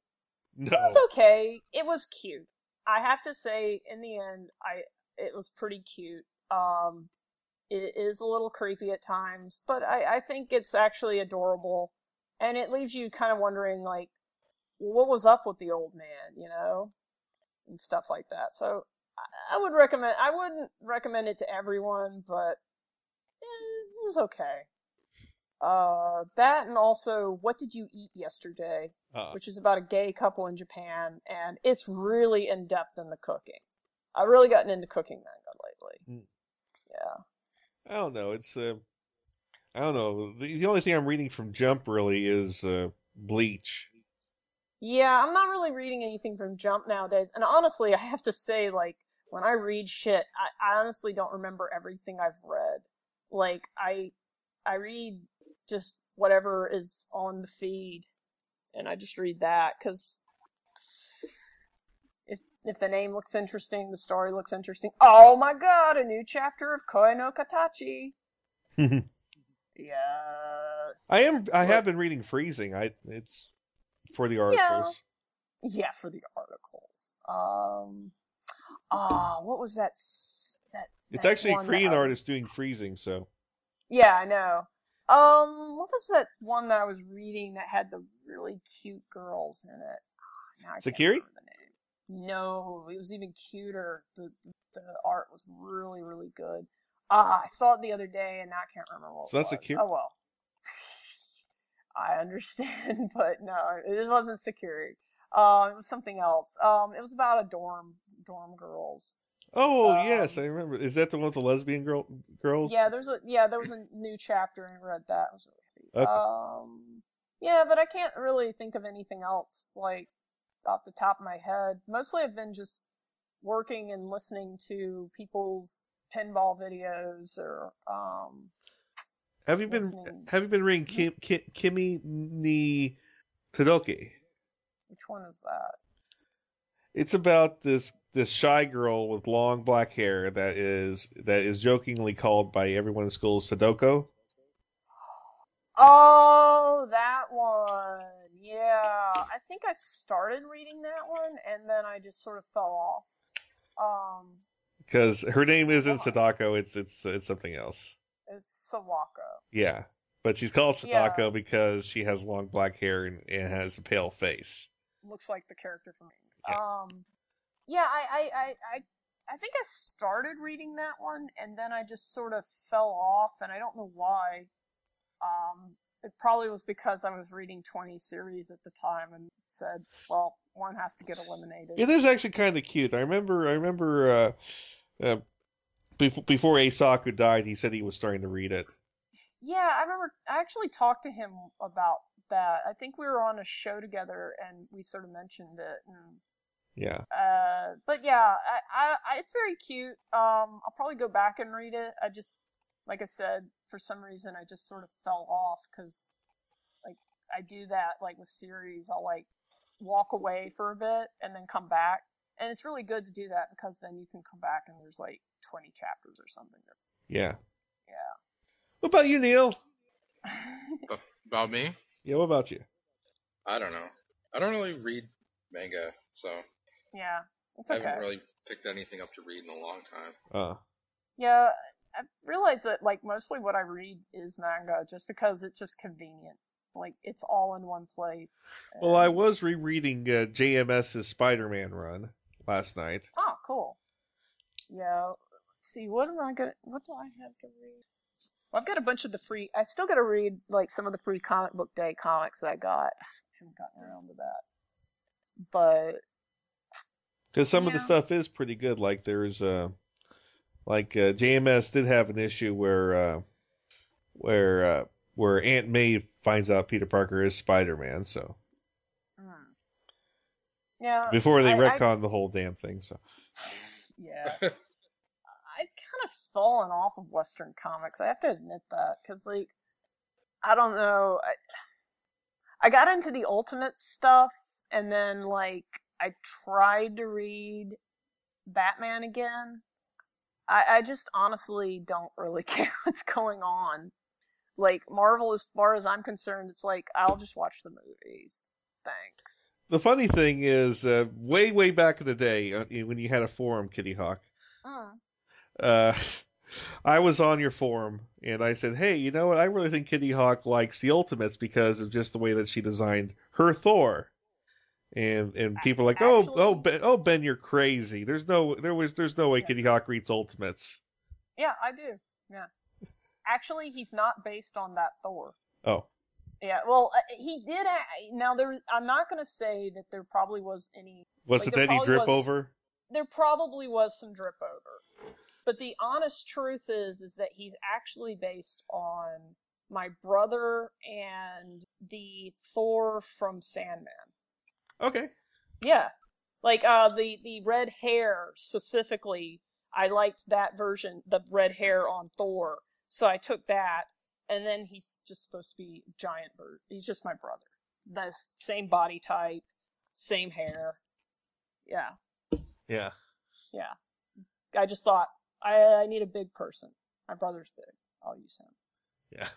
No. It was okay. It was cute. I have to say, in the end, I it was pretty cute. Um, it is a little creepy at times, but I, I think it's actually adorable, and it leaves you kind of wondering, like, what was up with the old man, you know, and stuff like that. So I, I would recommend. I wouldn't recommend it to everyone, but eh, it was okay. Uh, that and also, what did you eat yesterday? Uh, which is about a gay couple in Japan, and it's really in depth in the cooking. I've really gotten into cooking manga lately. Mm. Yeah. I don't know. It's, uh, I don't know. The, the only thing I'm reading from Jump really is uh, Bleach. Yeah, I'm not really reading anything from Jump nowadays, and honestly, I have to say, like, when I read shit, I, I honestly don't remember everything I've read. Like, I, I read just whatever is on the feed, and I just read that, because if, if the name looks interesting, the story looks interesting. Oh my god, a new chapter of Koe no Katachi! Yes. I am. I have been reading Freezing. I it's for the articles. Yeah, yeah for the articles. Um, ah, what was that? That It's that actually a Korean was- artist doing Freezing. So Yeah, I know. Um, what was that one that I was reading that had the really cute girls in it? Ah, I can't Sekirei? remember the name. No, it was even cuter. The, the art was really really good. Ah, I saw it the other day and now I can't remember what So that's was. Sekirei? Oh well. I understand, but no, it wasn't security. Um, it was something else. Um, it was about a dorm, dorm girls. Oh Um, yes, I remember. Is that the one with the lesbian girl girls? Yeah, there's a yeah, there was a new chapter and I read that. It was really happy. Okay. Um, yeah, but I can't really think of anything else like off the top of my head. Mostly, I've been just working and listening to people's pinball videos or um. Have you been listening. Have you been reading Kim, Kim, Kimi ni Todoke? Which one is that? It's about this this shy girl with long black hair that is that is jokingly called by everyone in school Sadako. Oh, that one. Yeah, I think I started reading that one and then I just sort of fell off. Um, Because her name isn't Sadako, it's it's it's something else. it's Sawako. Yeah, but she's called Yeah. Sadako because she has long black hair and, and has a pale face. Looks like the character from. Yes. Um, yeah, I, I, I, I, I think I started reading that one and then I just sort of fell off, and I don't know why. Um, it probably was because I was reading 20 series at the time and said, well, one has to get eliminated. It is actually kind of cute. I remember I remember uh, uh, before before Asaku died, he said he was starting to read it. Yeah, I remember. I actually talked to him about that. I think we were on a show together, and we sort of mentioned it. And, Yeah. uh, but yeah, I, I, I, it's very cute. Um, I'll probably go back and read it. I just, like I said, for some reason, I just sort of fell off because, like, I do that like with series. I'll like walk away for a bit and then come back, and it's really good to do that because then you can come back and there's like 20 chapters or something. Yeah. Yeah. What about you, Neil? About me? Yeah, what about you? I don't know. I don't really read manga, so Yeah, it's okay. I haven't really picked anything up to read in a long time. Uh, Yeah, I realize that like mostly what I read is manga just because it's just convenient. Like it's all in one place. well, I was rereading uh, JMS's Spider-Man run last night. Oh, cool. Yeah. Let's see. What am I gonna? What do I have to read? Well, I've got a bunch of the free. I still got to read like some of the free comic book day comics that I got. I haven't gotten around to that. But Because some of the stuff is pretty good. Like there's uh, like uh, JMS did have an issue where uh, where uh, where Aunt May finds out Peter Parker is Spider-Man. So mm. yeah, before they I- I- the whole damn thing. So yeah. I've kind of fallen off of Western comics. I have to admit that because, like, I don't know. I, I got into the Ultimate stuff, and then like I tried to read Batman again. I, I just honestly don't really care what's going on. Like Marvel, as far as I'm concerned, it's like I'll just watch the movies. Thanks. the funny thing is, uh, way way back in the day uh, when you had a forum, Kitty Hawk. Mm. uh, I was on your forum and I said, "Hey, you know what? I really think Kitty Hawk likes the Ultimates because of just the way that she designed her Thor." And and people are like, "Oh, oh, ben, oh, Ben, you're crazy. There's no, there was, there's no way Yeah. Kitty Hawk reads Ultimates." Yeah, I do. Yeah. Actually, he's not based on that Thor. Oh, Yeah, well, uh, he did. Now there, I'm not going to say that there probably was any. was Like, it any drip was- over? There probably was some drip over, but the honest truth is, is that he's actually based on my brother and the Thor from Sandman. Okay, Yeah, like uh, the the red hair specifically. I liked that version, the red hair on Thor. So I took that, and then he's just supposed to be giant bird. He's just my brother. The same body type, same hair. Yeah, yeah, yeah. I just thought I I need a big person. My brother's big. I'll use him. Yeah.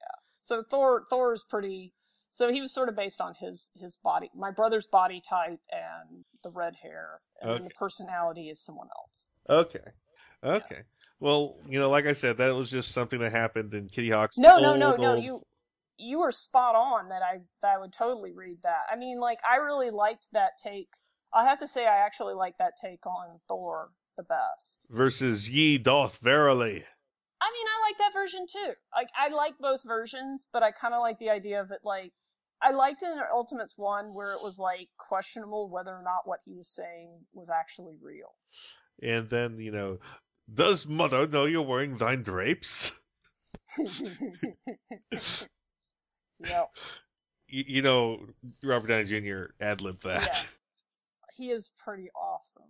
Yeah, So Thor Thor is pretty. So he was sort of based on his his body, my brother's body type, and the red hair, and then the personality is someone else. okay, okay. Well, you know, like I said, that was just something that happened in Kitty Hawk's No, old, no, no, no. old- You you were spot on that I that I would totally read that. I mean, like I really liked that take. I have to say, I actually like that take on Thor the best. versus Ye doth verily. I mean, I like that version too. Like, I like both versions, but I kind of like the idea of it. Like, I liked in Ultimates one where it was like questionable whether or not what he was saying was actually real. And then, you know, does mother know you're wearing thine drapes? yep. You, you know, Robert Downey Jr. ad libbed that. Yeah. He is pretty awesome.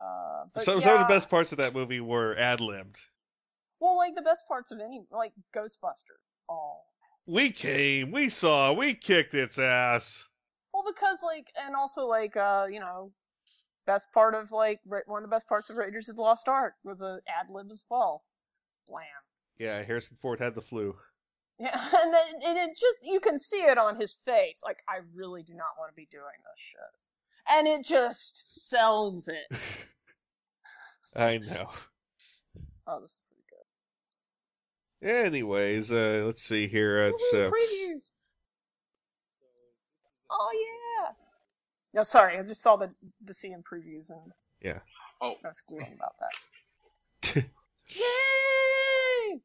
Uh, but Some, some of the best parts of that movie were ad libbed. Well, like the best parts of any, like Ghostbusters. Oh. We came, we saw, we kicked its ass. Well, because like, and also like, uh, you know, best part of like one of the best parts of Raiders of the Lost Ark was a ad lib as well. Blam. Yeah, Harrison Ford had the flu. Yeah, and, then, and it just you can see it on his face. Like, I really do not want to be doing this shit, and it just sells it. I know. Oh, this is. Anyways, uh, let's see here. It's uh, previews. Oh yeah. No, sorry, I just saw the the CM previews and yeah. Oh, I was squealing about that. Yay!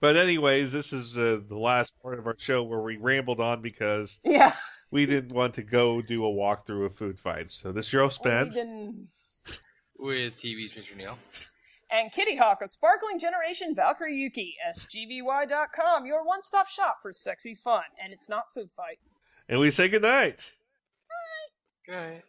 But anyways, this is uh, the last part of our show where we rambled on because Yeah. we didn't want to go do a walkthrough of food fights. So this is your host, Ben. with TV's Mr. Neil. And Kitty Hawk of Sparkling Generation Valkyrie Yuki, SGVY.com, your one stop shop for sexy fun. And it's not food fight. And we say goodnight. Good.